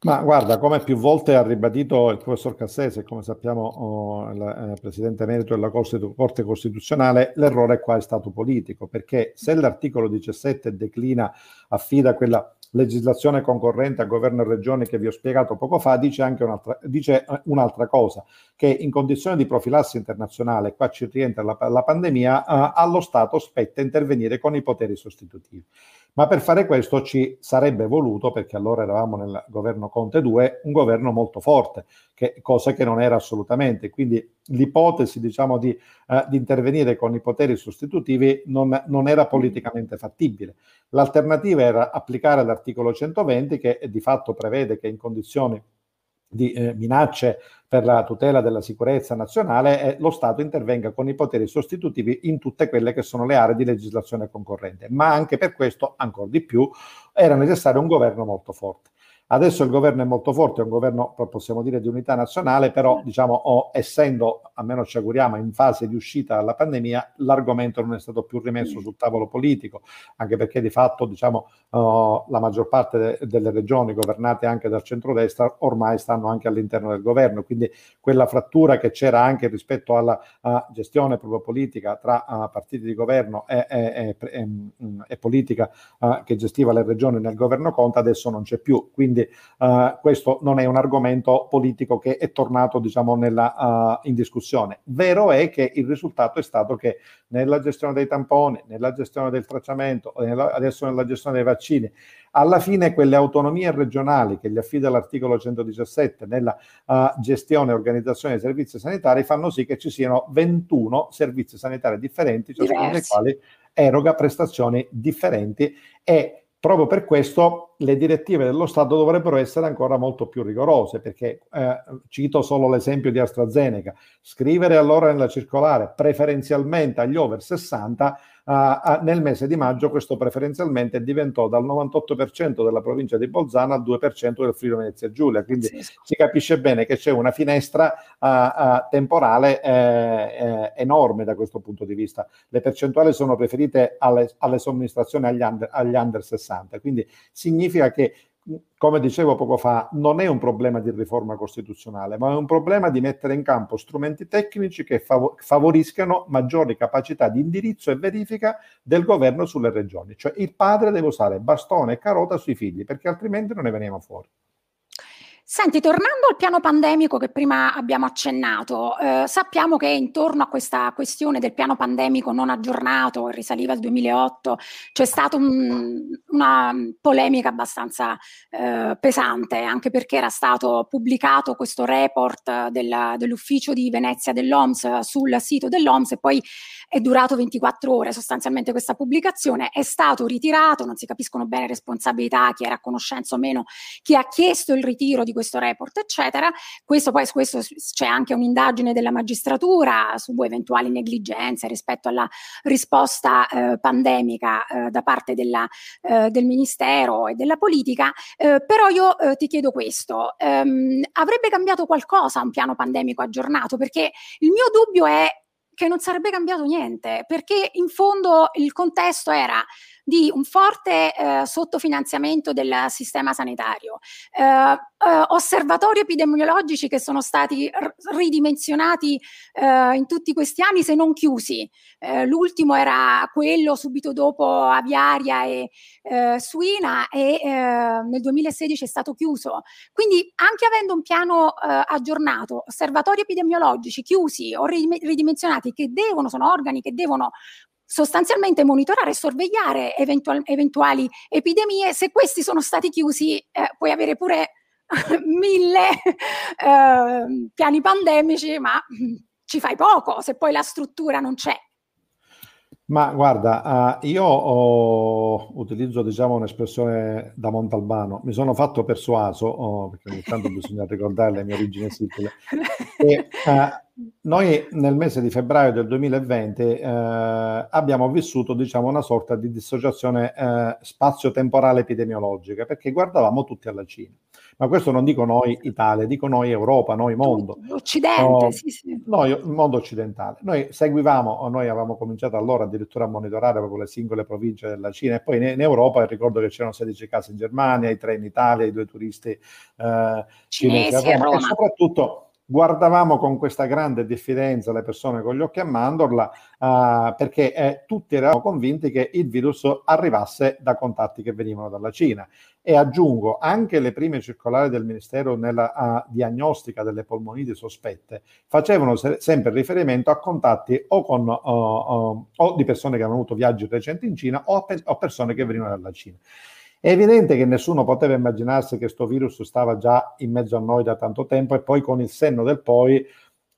Ma guarda, come più volte ha ribadito il professor Cassese, come sappiamo oh, il eh, presidente emerito della Corte Costituzionale, l'errore qua è stato politico, perché se l'articolo 17 declina, affida quella legislazione concorrente a governo e regioni che vi ho spiegato poco fa, dice anche un'altra, dice eh, un'altra cosa, che in condizioni di profilassi internazionale, qua ci rientra la, la pandemia, eh, allo Stato spetta intervenire con i poteri sostitutivi. Ma per fare questo ci sarebbe voluto, perché allora eravamo nel governo Conte 2, un governo molto forte, che, cosa che non era assolutamente. Quindi l'ipotesi diciamo, di, uh, di intervenire con i poteri sostitutivi non, non, era politicamente fattibile. L'alternativa era applicare l'articolo 120 che di fatto prevede che in condizioni di eh, minacce per la tutela della sicurezza nazionale eh, lo Stato intervenga con i poteri sostitutivi in tutte quelle che sono le aree di legislazione concorrente. Ma anche per questo, ancora di più, era necessario un governo molto forte. Adesso il governo è molto forte, è un governo, possiamo dire, di unità nazionale, però diciamo, oh, essendo, almeno ci auguriamo, in fase di uscita dalla pandemia, l'argomento non è stato più rimesso sul tavolo politico, anche perché di fatto diciamo, oh, la maggior parte de- delle regioni governate anche dal centrodestra ormai stanno anche all'interno del governo, quindi quella frattura che c'era anche rispetto alla uh, gestione proprio politica tra uh, partiti di governo e, e, e, e politica uh, che gestiva le regioni nel governo Conte adesso non c'è più. Quindi quindi uh, questo non è un argomento politico che è tornato diciamo, nella, uh, in discussione. Vero è che il risultato è stato che nella gestione dei tamponi, nella gestione del tracciamento, nella, adesso nella gestione dei vaccini, alla fine quelle autonomie regionali che gli affida l'articolo 117 nella uh, gestione e organizzazione dei servizi sanitari fanno sì che ci siano 21 servizi sanitari differenti, ciascuno dei quali eroga prestazioni differenti e Proprio per questo le direttive dello Stato dovrebbero essere ancora molto più rigorose, perché eh, cito solo l'esempio di AstraZeneca, scrivere allora nella circolare preferenzialmente agli over 60 uh, nel mese di maggio questo preferenzialmente diventò dal 98% della provincia di Bolzano al 2% del Friuli Venezia Giulia, quindi sì. si capisce bene che c'è una finestra uh, uh, temporale eh, eh, enorme da questo punto di vista. Le percentuali sono preferite alle, alle somministrazioni agli under, agli under 60, quindi significa che come dicevo poco fa, non è un problema di riforma costituzionale, ma è un problema di mettere in campo strumenti tecnici che favoriscano maggiori capacità di indirizzo e verifica del governo sulle regioni. Cioè il padre deve usare bastone e carota sui figli, perché altrimenti non ne veniamo fuori. Senti, tornando al piano pandemico che prima abbiamo accennato, eh, sappiamo che intorno a questa questione del piano pandemico non aggiornato, risaliva al 2008, c'è stata un, una polemica abbastanza eh, pesante, anche perché era stato pubblicato questo report della, dell'ufficio di Venezia dell'OMS sul sito dell'OMS e poi è durato 24 ore sostanzialmente questa pubblicazione, è stato ritirato, non si capiscono bene responsabilità, chi era a conoscenza o meno, chi ha chiesto il ritiro di questo report, eccetera. Questo poi su questo c'è anche un'indagine della magistratura su eventuali negligenze rispetto alla risposta eh, pandemica eh, da parte della, eh, del Ministero e della politica, eh, però io eh, ti chiedo questo, ehm, avrebbe cambiato qualcosa un piano pandemico aggiornato? Perché il mio dubbio è che non sarebbe cambiato niente, perché in fondo il contesto era di un forte eh, sottofinanziamento del sistema sanitario, eh, eh, osservatori epidemiologici che sono stati r- ridimensionati eh, in tutti questi anni, se non chiusi. Eh, l'ultimo era quello subito dopo aviaria e eh, suina e nel 2016 è stato chiuso. Quindi anche avendo un piano aggiornato, osservatori epidemiologici chiusi o ridimensionati che devono, sono organi che devono sostanzialmente monitorare e sorvegliare eventual- eventuali epidemie. Se questi sono stati chiusi, eh, puoi avere pure mille eh, piani pandemici, ma ci fai poco se poi la struttura non c'è. Ma guarda, uh, io ho, utilizzo diciamo un'espressione da Montalbano, mi sono fatto persuaso, oh, perché ogni tanto bisogna ricordare le mie origini sicile, e uh, noi nel mese di febbraio del 2020 eh, abbiamo vissuto diciamo, una sorta di dissociazione eh, spazio-temporale epidemiologica perché guardavamo tutti alla Cina. Ma questo non dico noi Italia, dico noi Europa, noi mondo. Occidente, oh, sì, sì. Noi mondo occidentale. Noi seguivamo, noi avevamo cominciato allora addirittura a monitorare proprio le singole province della Cina e poi in, in Europa ricordo che c'erano 16 casi in Germania, i tre in Italia, i due turisti eh, cinesi, cinesi a Roma. E soprattutto guardavamo con questa grande diffidenza le persone con gli occhi a mandorla uh, perché eh, tutti eravamo convinti che il virus arrivasse da contatti che venivano dalla Cina. E aggiungo, anche le prime circolari del Ministero nella uh, diagnostica delle polmoniti sospette facevano se- sempre riferimento a contatti o, con, uh, o di persone che avevano avuto viaggi recenti in Cina o, pe- o persone che venivano dalla Cina. È evidente che nessuno poteva immaginarsi che questo virus stava già in mezzo a noi da tanto tempo e poi con il senno del poi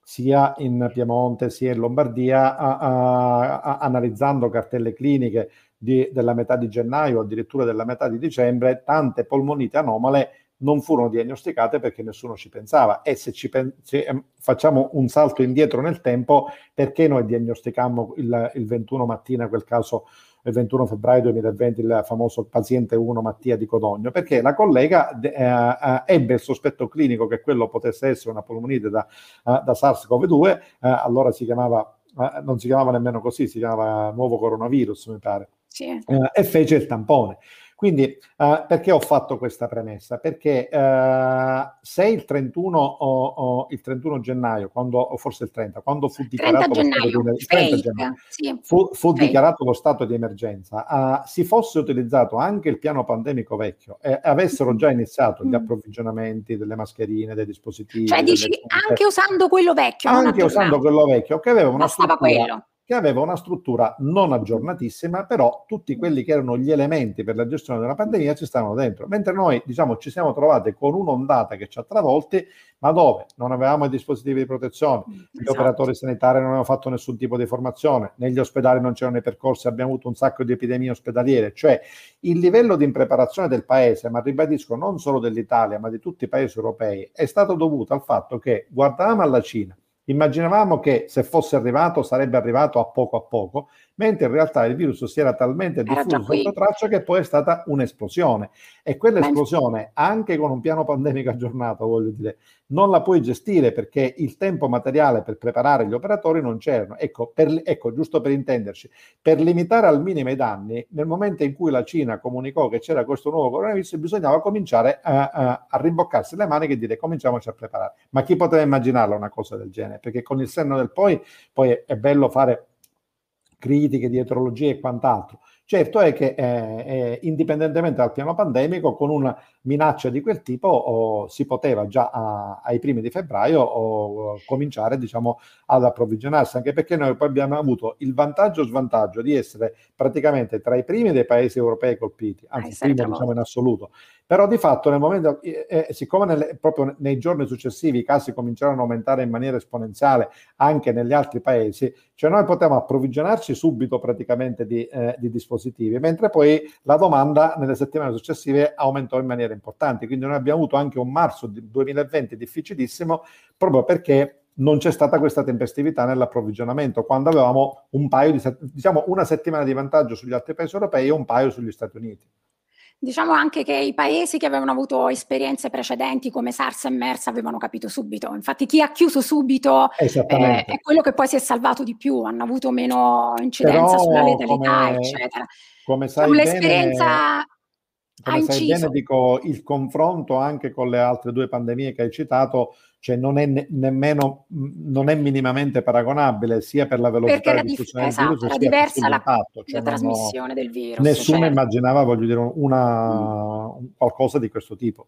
sia in Piemonte sia in Lombardia, a, a, a, analizzando cartelle cliniche di, della metà di gennaio, addirittura della metà di dicembre, tante polmonite anomale non furono diagnosticate perché nessuno ci pensava. E se ci pen- se, eh, facciamo un salto indietro nel tempo, perché noi diagnosticammo il, il 21 mattina quel caso il 21 febbraio 2020 il famoso paziente 1 Mattia di Codogno, perché la collega eh, eh, ebbe il sospetto clinico che quello potesse essere una polmonite da, uh, da SARS-CoV-2, uh, allora si chiamava, uh, non si chiamava nemmeno così, si chiamava nuovo coronavirus, mi pare, sì. e fece il tampone. Quindi uh, perché ho fatto questa premessa? Perché uh, se il 31, o, o, il 31, gennaio, quando, o forse il 30, quando fu dichiarato, lo stato, di, 30 gennaio, sì. fu, fu dichiarato lo stato di emergenza, uh, si fosse utilizzato anche il piano pandemico vecchio e avessero già iniziato gli mm. approvvigionamenti delle mascherine, dei dispositivi. Cioè dici anche usando quello vecchio. Anche usando quello vecchio, che aveva una Bastava struttura, quello che aveva una struttura non aggiornatissima, però tutti quelli che erano gli elementi per la gestione della pandemia ci stavano dentro. Mentre noi, diciamo, ci siamo trovati con un'ondata che ci ha travolti, ma dove non avevamo i dispositivi di protezione, mm, gli esatto. operatori sanitari non avevano fatto nessun tipo di formazione, negli ospedali non c'erano i percorsi, abbiamo avuto un sacco di epidemie ospedaliere, cioè il livello di impreparazione del paese, ma ribadisco non solo dell'Italia, ma di tutti i paesi europei, è stato dovuto al fatto che guardavamo alla Cina, Immaginavamo che se fosse arrivato sarebbe arrivato a poco a poco, mentre in realtà il virus si era talmente diffuso sotto traccia che poi è stata un'esplosione. E quell'esplosione, anche con un piano pandemico aggiornato, voglio dire, non la puoi gestire perché il tempo materiale per preparare gli operatori non c'erano. Ecco, per, ecco, giusto per intenderci, per limitare al minimo i danni, nel momento in cui la Cina comunicò che c'era questo nuovo coronavirus, bisognava cominciare a, a, a rimboccarsi le maniche e dire cominciamoci a preparare. Ma chi poteva immaginarla una cosa del genere? Perché con il senno del poi, poi è, è bello fare critiche, dietrologie e quant'altro. Certo è che eh, eh, indipendentemente dal piano pandemico, con una minaccia di quel tipo oh, si poteva già a, ai primi di febbraio oh, cominciare diciamo, ad approvvigionarsi, anche perché noi poi abbiamo avuto il vantaggio o svantaggio di essere praticamente tra i primi dei paesi europei colpiti, anzi primo diciamo in assoluto, Però di fatto nel momento, eh, eh, siccome nelle, proprio nei giorni successivi i casi cominciarono a aumentare in maniera esponenziale anche negli altri paesi, cioè noi potevamo approvvigionarci subito praticamente di, eh, di dispositivi, mentre poi la domanda nelle settimane successive aumentò in maniera importante. Quindi noi abbiamo avuto anche un marzo 2020 difficilissimo proprio perché non c'è stata questa tempestività nell'approvvigionamento, quando avevamo un paio di, diciamo, una settimana di vantaggio sugli altri paesi europei e un paio sugli Stati Uniti. Diciamo anche che i paesi che avevano avuto esperienze precedenti come SARS e MERS avevano capito subito. Infatti chi ha chiuso subito eh, è quello che poi si è salvato di più, hanno avuto meno incidenza Però, sulla letalità, come, eccetera. Come sai bene, l'esperienza come sai bene, dico, il confronto anche con le altre due pandemie che hai citato cioè non è ne- nemmeno non è minimamente paragonabile sia per la velocità di diffusione dif- esatto, del virus era diversa la, cioè la trasmissione del virus nessuno certo. immaginava voglio dire una, mm. qualcosa di questo tipo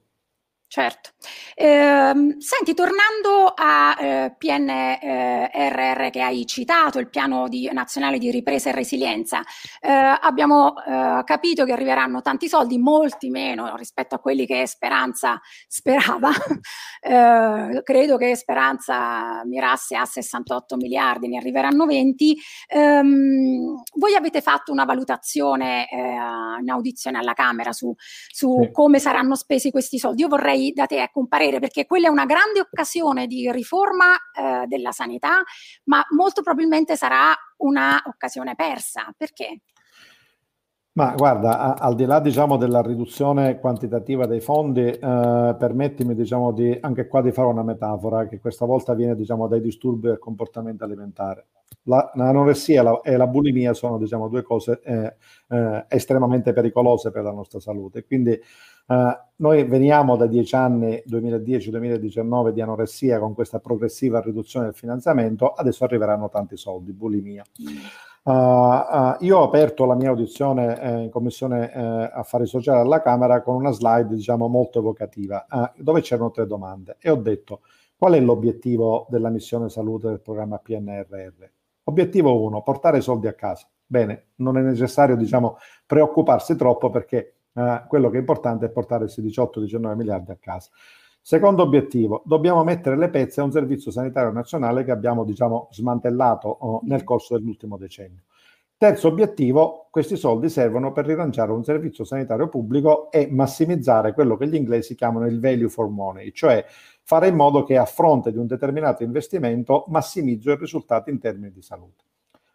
Certo. Eh, senti, tornando a eh, PNRR che hai citato, il piano di, nazionale di ripresa e resilienza, eh, abbiamo eh, capito che arriveranno tanti soldi, molti meno rispetto a quelli che Speranza sperava. Eh, credo che Speranza mirasse a 68 miliardi, ne arriveranno 20. Ehm, voi avete fatto una valutazione eh, in audizione alla Camera su, su sì. come saranno spesi questi soldi. Io vorrei da te ecco, un parere, perché quella è una grande occasione di riforma eh, della sanità, ma molto probabilmente sarà un'occasione persa. Perché? Ma guarda, a, al di là diciamo, della riduzione quantitativa dei fondi, eh, permettimi diciamo, di, anche qua di fare una metafora che questa volta viene diciamo, dai disturbi del comportamento alimentare. La, l'anoressia la, e la bulimia sono diciamo, due cose eh, eh, estremamente pericolose per la nostra salute. Quindi Uh, noi veniamo da dieci anni, 2010-2019, di anoressia con questa progressiva riduzione del finanziamento, adesso arriveranno tanti soldi, bulimia. Uh, uh, io ho aperto la mia audizione eh, in Commissione eh, Affari Sociali alla Camera con una slide, diciamo, molto evocativa, dove c'erano tre domande e ho detto qual è l'obiettivo della missione salute del programma PNRR? Obiettivo 1, portare soldi a casa. Bene, non è necessario, diciamo, preoccuparsi troppo perché eh, quello che è importante è portare questi 18-19 miliardi a casa. Secondo obiettivo, dobbiamo mettere le pezze a un servizio sanitario nazionale che abbiamo diciamo, smantellato oh, nel corso dell'ultimo decennio. Terzo obiettivo, questi soldi servono per rilanciare un servizio sanitario pubblico e massimizzare quello che gli inglesi chiamano il value for money, cioè fare in modo che a fronte di un determinato investimento massimizzo i risultati in termini di salute.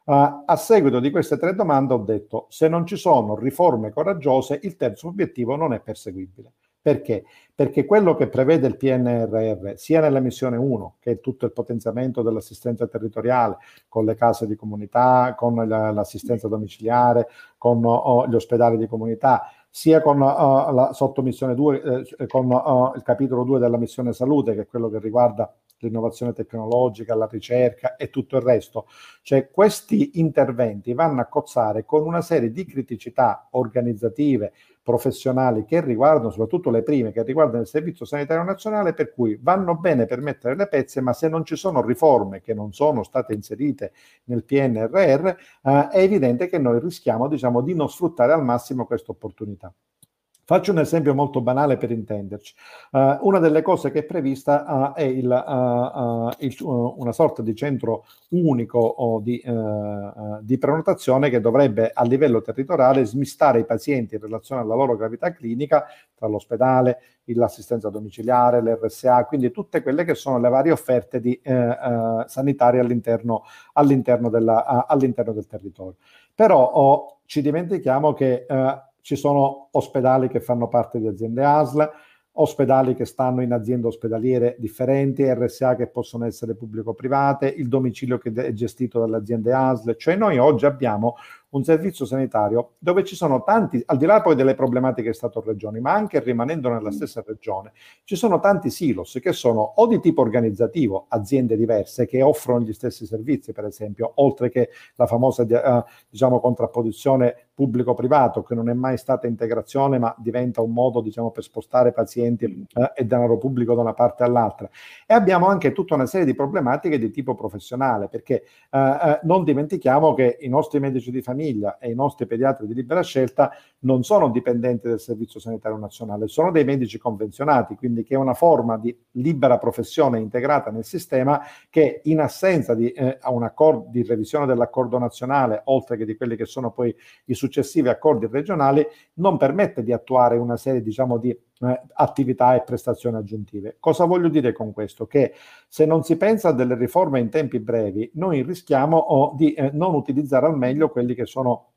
Uh, a seguito di queste tre domande ho detto se non ci sono riforme coraggiose il terzo obiettivo non è perseguibile. Perché? Perché quello che prevede il PNRR, sia nella missione 1, che è tutto il potenziamento dell'assistenza territoriale, con le case di comunità, con l'assistenza domiciliare, con oh, gli ospedali di comunità, sia con uh, la sottomissione 2, eh, con uh, il capitolo 2 della missione salute, che è quello che riguarda l'innovazione tecnologica, la ricerca e tutto il resto. Cioè questi interventi vanno a cozzare con una serie di criticità organizzative, professionali che riguardano soprattutto le prime, che riguardano il Servizio Sanitario Nazionale, per cui vanno bene per mettere le pezze, ma se non ci sono riforme che non sono state inserite nel PNRR, eh, è evidente che noi rischiamo diciamo, di non sfruttare al massimo questa opportunità. Faccio un esempio molto banale per intenderci. Uh, una delle cose che è prevista uh, è il, uh, il, una sorta di centro unico di, di, prenotazione che dovrebbe a livello territoriale smistare i pazienti in relazione alla loro gravità clinica tra l'ospedale, l'assistenza domiciliare, l'RSA, quindi tutte quelle che sono le varie offerte di, sanitarie all'interno, all'interno, della, all'interno, del territorio. Però oh, ci dimentichiamo che ci sono ospedali che fanno parte di aziende ASL, ospedali che stanno in aziende ospedaliere differenti, RSA che possono essere pubblico-private, il domicilio che è gestito dalle aziende ASL, cioè noi oggi abbiamo un servizio sanitario dove ci sono tanti, al di là poi delle problematiche Stato-Regioni, ma anche rimanendo nella mm. stessa regione, ci sono tanti silos che sono o di tipo organizzativo, aziende diverse che offrono gli stessi servizi, per esempio, oltre che la famosa uh, diciamo, contrapposizione pubblico-privato, che non è mai stata integrazione, ma diventa un modo diciamo, per spostare pazienti uh, e denaro pubblico da una parte all'altra. E abbiamo anche tutta una serie di problematiche di tipo professionale, perché uh, non dimentichiamo che i nostri medici di famiglia famiglia e i nostri pediatri di libera scelta non sono dipendenti del Servizio Sanitario Nazionale, sono dei medici convenzionati, quindi che è una forma di libera professione integrata nel sistema che in assenza di, eh, accordo, di revisione dell'accordo nazionale, oltre che di quelli che sono poi i successivi accordi regionali, non permette di attuare una serie diciamo, di eh, attività e prestazioni aggiuntive. Cosa voglio dire con questo? Che se non si pensa a delle riforme in tempi brevi, noi rischiamo oh, di eh, non utilizzare al meglio quelli che sono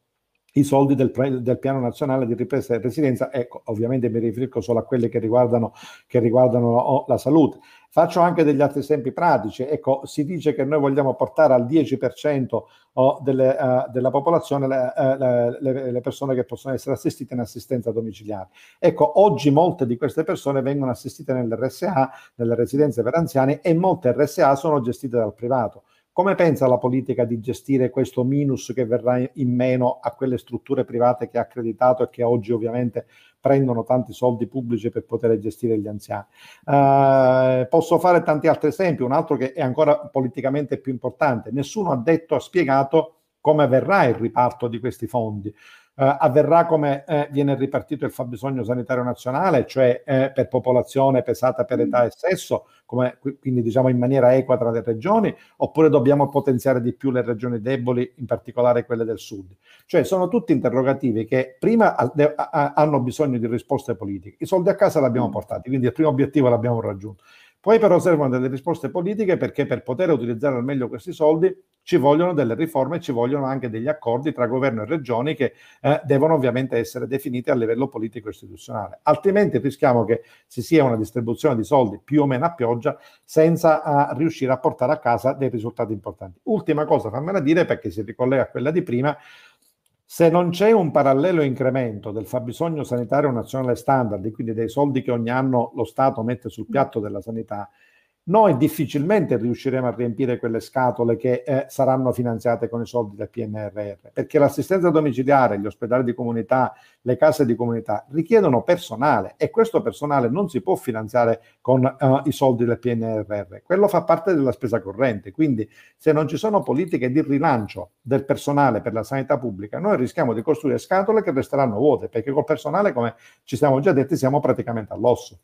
i soldi del, del, piano nazionale di ripresa e resilienza, ecco, ovviamente mi riferisco solo a quelle che riguardano, che riguardano oh, la salute. Faccio anche degli altri esempi pratici. Ecco, si dice che noi vogliamo portare al 10% oh, delle, uh, della popolazione le, uh, le, le, persone che possono essere assistite in assistenza domiciliare. Ecco, oggi molte di queste persone vengono assistite nell'RSA, nelle residenze per anziani, e molte RSA sono gestite dal privato. Come pensa la politica di gestire questo minus che verrà in meno a quelle strutture private che ha accreditato e che oggi ovviamente prendono tanti soldi pubblici per poter gestire gli anziani? Uh, posso fare tanti altri esempi, un altro che è ancora politicamente più importante. Nessuno ha detto, ha spiegato come avverrà il riparto di questi fondi eh, avverrà come eh, viene ripartito il fabbisogno sanitario nazionale, cioè eh, per popolazione pesata per età e sesso, come, quindi diciamo in maniera equa tra le regioni, oppure dobbiamo potenziare di più le regioni deboli, in particolare quelle del sud. Cioè sono tutti interrogativi che prima a, a, hanno bisogno di risposte politiche. I soldi a casa li abbiamo mm. portati, quindi il primo obiettivo l'abbiamo raggiunto. Poi però servono delle risposte politiche perché per poter utilizzare al meglio questi soldi ci vogliono delle riforme, ci vogliono anche degli accordi tra governo e regioni che eh, devono ovviamente essere definiti a livello politico istituzionale. Altrimenti rischiamo che ci sia una distribuzione di soldi più o meno a pioggia senza uh, riuscire a portare a casa dei risultati importanti. Ultima cosa, fammela dire perché si ricollega a quella di prima, se non c'è un parallelo incremento del fabbisogno sanitario nazionale standard, quindi dei soldi che ogni anno lo Stato mette sul piatto della sanità, noi difficilmente riusciremo a riempire quelle scatole che eh, saranno finanziate con i soldi del PNRR, perché l'assistenza domiciliare, gli ospedali di comunità, le case di comunità richiedono personale e questo personale non si può finanziare con uh, i soldi del PNRR, quello fa parte della spesa corrente, quindi se non ci sono politiche di rilancio del personale per la sanità pubblica, noi rischiamo di costruire scatole che resteranno vuote, perché col personale, come ci siamo già detti, siamo praticamente all'osso.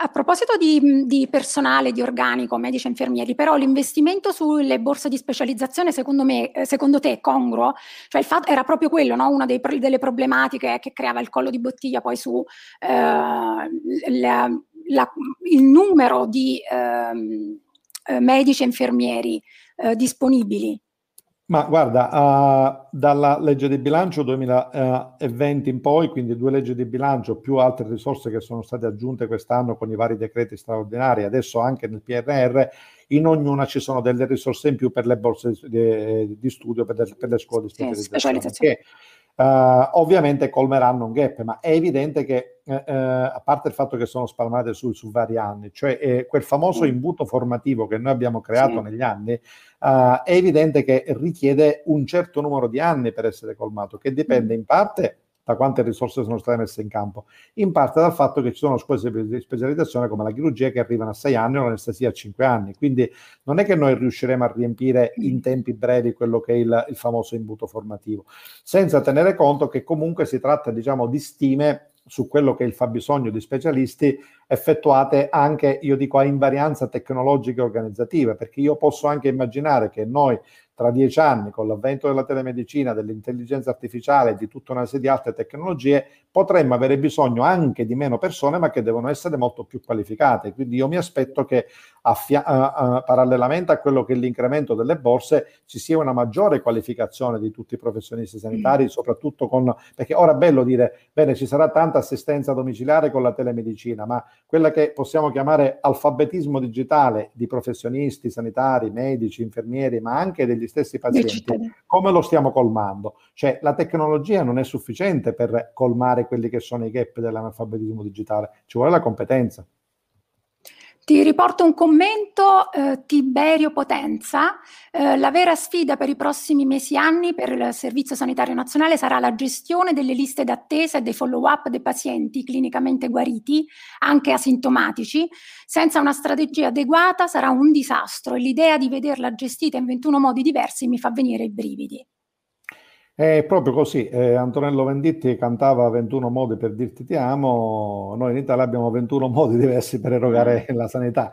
A proposito di, di, personale, di organico, medici e infermieri, però l'investimento sulle borse di specializzazione secondo me, eh, secondo te è congruo? Cioè il fatto era proprio quello, no? una dei, delle problematiche che creava il collo di bottiglia poi su eh, la, la, il numero di ehm, eh, medici e infermieri eh, disponibili. Ma guarda, uh, dalla legge di bilancio 2020 in poi, quindi due leggi di bilancio più altre risorse che sono state aggiunte quest'anno con i vari decreti straordinari, adesso anche nel PNR, in ognuna ci sono delle risorse in più per le borse di, di studio, per le, per le, scuole di specializzazione, sì, che uh, ovviamente colmeranno un gap, ma è evidente che, uh, a parte il fatto che sono spalmate su, su vari anni, cioè eh, quel famoso imbuto formativo che noi abbiamo creato sì. negli anni, uh, è evidente che richiede un certo numero di anni per essere colmato, che dipende in parte da quante risorse sono state messe in campo, in parte dal fatto che ci sono scuole di specializzazione come la chirurgia che arrivano a sei anni o l'anestesia a cinque anni, quindi non è che noi riusciremo a riempire in tempi brevi quello che è il, il famoso imbuto formativo, senza tenere conto che comunque si tratta diciamo di stime su quello che è il fabbisogno di specialisti effettuate anche, io dico, a invarianza tecnologica e organizzativa, perché io posso anche immaginare che noi tra dieci anni, con l'avvento della telemedicina, dell'intelligenza artificiale e di tutta una serie di altre tecnologie, potremmo avere bisogno anche di meno persone, ma che devono essere molto più qualificate. Quindi io mi aspetto che affia- uh, uh, parallelamente a quello che è l'incremento delle borse ci sia una maggiore qualificazione di tutti i professionisti sanitari, mm. soprattutto con... perché ora è bello dire, bene, ci sarà tanta assistenza domiciliare con la telemedicina, ma quella che possiamo chiamare alfabetismo digitale di professionisti sanitari, medici, infermieri, ma anche degli stessi pazienti, come lo stiamo colmando? Cioè la tecnologia non è sufficiente per colmare quelli che sono i gap dell'analfabetismo digitale, ci vuole la competenza. Ti riporto un commento, eh, Tiberio Potenza. Eh, la vera sfida per i prossimi mesi e anni per il Servizio Sanitario Nazionale sarà la gestione delle liste d'attesa e dei follow-up dei pazienti clinicamente guariti, anche asintomatici. Senza una strategia adeguata sarà un disastro e l'idea di vederla gestita in 21 modi diversi mi fa venire i brividi. È proprio così, eh, Antonello Venditti cantava 21 modi per dirti ti amo, noi in Italia abbiamo 21 modi diversi per erogare mm. la sanità.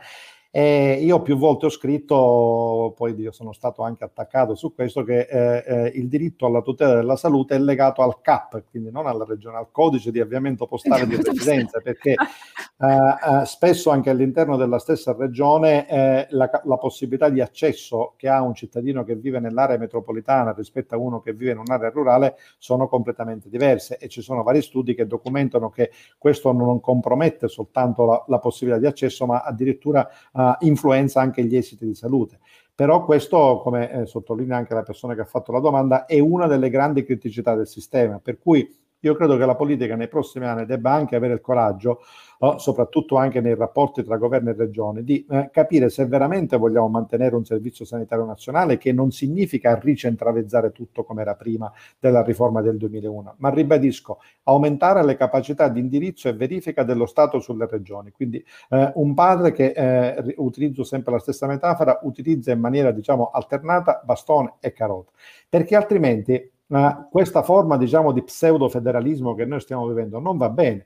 E io più volte ho scritto, poi io sono stato anche attaccato su questo, che eh, eh, il diritto alla tutela della salute è legato al CAP, quindi non alla regione, al codice di avviamento postale di residenza, perché eh, eh, spesso anche all'interno della stessa regione eh, la, la, possibilità di accesso che ha un cittadino che vive nell'area metropolitana rispetto a uno che vive in un'area rurale sono completamente diverse e ci sono vari studi che documentano che questo non compromette soltanto la, la possibilità di accesso, ma addirittura eh, influenza anche gli esiti di salute. Però questo, come eh, sottolinea anche la persona che ha fatto la domanda, è una delle grandi criticità del sistema, per cui io credo che la politica nei prossimi anni debba anche avere il coraggio, oh, soprattutto anche nei rapporti tra governo e regione, di eh, capire se veramente vogliamo mantenere un servizio sanitario nazionale che non significa ricentralizzare tutto come era prima della riforma del 2001, ma ribadisco, aumentare le capacità di indirizzo e verifica dello Stato sulle regioni. Quindi eh, un padre che, eh, utilizzo sempre la stessa metafora, utilizza in maniera diciamo alternata bastone e carota, perché altrimenti ma questa forma diciamo di pseudo federalismo che noi stiamo vivendo non va bene.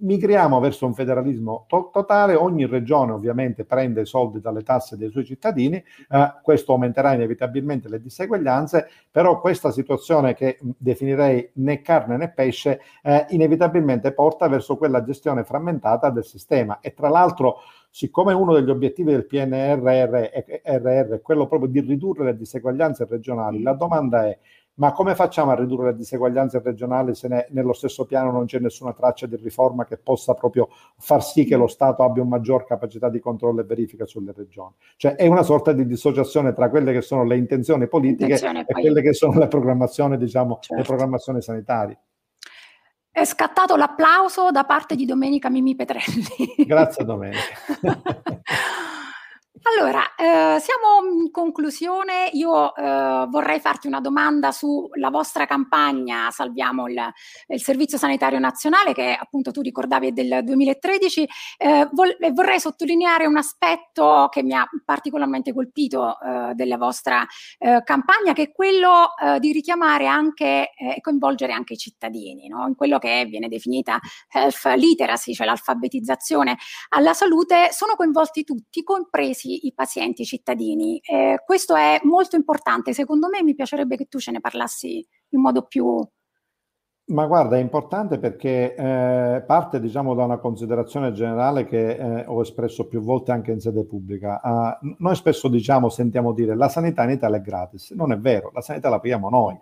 Migriamo verso un federalismo to- totale, ogni regione ovviamente prende i soldi dalle tasse dei suoi cittadini, eh, questo aumenterà inevitabilmente le diseguaglianze, però questa situazione che definirei né carne né pesce eh, inevitabilmente porta verso quella gestione frammentata del sistema e tra l'altro siccome uno degli obiettivi del PNRR è quello proprio di ridurre le diseguaglianze regionali, la domanda è ma come facciamo a ridurre le diseguaglianze regionali se ne, nello stesso piano non c'è nessuna traccia di riforma che possa proprio far sì che lo Stato abbia una maggior capacità di controllo e verifica sulle regioni? Cioè è una sorta di dissociazione tra quelle che sono le intenzioni politiche Intenzione e poi... quelle che sono le programmazioni, diciamo, certo. le programmazioni sanitarie. È scattato l'applauso da parte di Domenica Mimi Petrelli. Grazie Domenica. Allora, eh, siamo in conclusione. Io eh, vorrei farti una domanda sulla vostra campagna Salviamo il, il, Servizio Sanitario Nazionale, che appunto tu ricordavi è del 2013. Eh, vol- vorrei sottolineare un aspetto che mi ha particolarmente colpito eh, della vostra eh, campagna, che è quello eh, di richiamare anche e coinvolgere anche i cittadini, no? in quello che viene definita health literacy, cioè l'alfabetizzazione alla salute. Sono coinvolti tutti, compresi i pazienti, cittadini. Eh, questo è molto importante, secondo me mi piacerebbe che tu ce ne parlassi in modo più... Ma guarda, è importante perché eh, parte diciamo da una considerazione generale che eh, ho espresso più volte anche in sede pubblica. Uh, noi spesso diciamo, sentiamo dire la sanità in Italia è gratis. Non è vero, la sanità la paghiamo noi.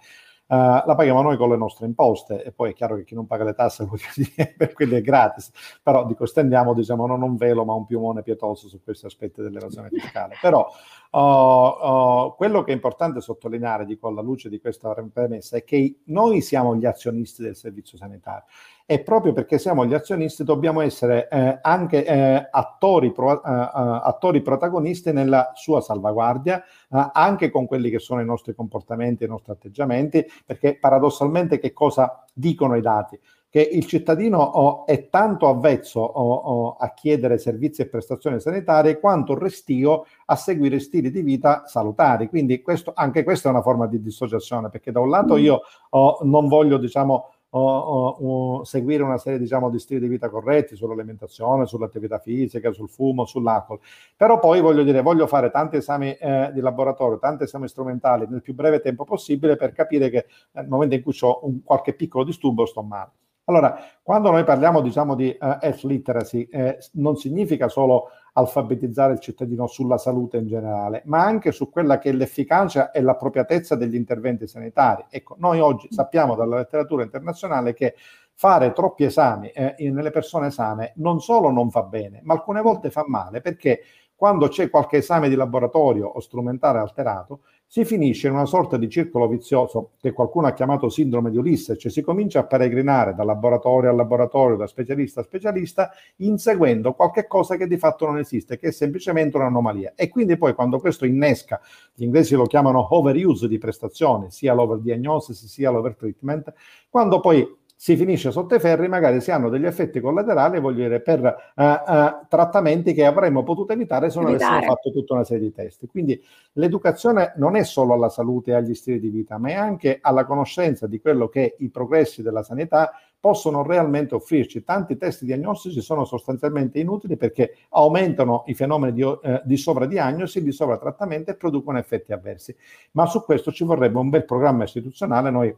Uh, la paghiamo noi con le nostre imposte e poi è chiaro che chi non paga le tasse per quelli è gratis, però dico stendiamo diciamo non un velo ma un piumone pietoso su questi aspetti dell'evasione fiscale. Però uh, uh, quello che è importante sottolineare, dico alla luce di questa premessa, è che noi siamo gli azionisti del servizio sanitario e proprio perché siamo gli azionisti dobbiamo essere eh, anche eh, attori, pro, eh, eh attori, protagonisti nella sua salvaguardia, eh, anche con quelli che sono i nostri comportamenti, i nostri atteggiamenti, perché paradossalmente che cosa dicono i dati? Che il cittadino oh, è tanto avvezzo oh, oh, a chiedere servizi e prestazioni sanitarie quanto restio a seguire stili di vita salutari. Quindi questo, anche questa è una forma di dissociazione, perché da un lato mm. io oh, non voglio, diciamo, o, o, o seguire una serie diciamo, di stili di vita corretti sull'alimentazione, sull'attività fisica, sul fumo, sull'alcol. Però poi voglio dire, voglio fare tanti esami eh, di laboratorio, tanti esami strumentali nel più breve tempo possibile per capire che nel momento in cui ho un, qualche piccolo disturbo sto male. Allora, quando noi parliamo diciamo di uh, health literacy, eh, non significa solo alfabetizzare il cittadino sulla salute in generale, ma anche su quella che è l'efficacia e l'appropriatezza degli interventi sanitari. Ecco, noi oggi sappiamo dalla letteratura internazionale che fare troppi esami eh, nelle persone sane non solo non fa bene, ma alcune volte fa male perché quando c'è qualche esame di laboratorio o strumentale alterato, si finisce in una sorta di circolo vizioso che qualcuno ha chiamato sindrome di Ulisse, cioè si comincia a peregrinare da laboratorio a laboratorio, da specialista a specialista, inseguendo qualche cosa che di fatto non esiste, che è semplicemente un'anomalia. E quindi poi quando questo innesca, gli inglesi lo chiamano overuse di prestazioni, sia l'overdiagnosis sia l'overtreatment, quando poi si finisce sotto i ferri, magari si hanno degli effetti collaterali, voglio dire, per uh, uh, trattamenti che avremmo potuto evitare se non avessimo fatto tutta una serie di test. Quindi l'educazione non è solo alla salute e agli stili di vita, ma è anche alla conoscenza di quello che i progressi della sanità possono realmente offrirci. Tanti test diagnostici sono sostanzialmente inutili perché aumentano i fenomeni di, eh, di sovradiagnosi, di sovratrattamento e producono effetti avversi. Ma su questo ci vorrebbe un bel programma istituzionale. Noi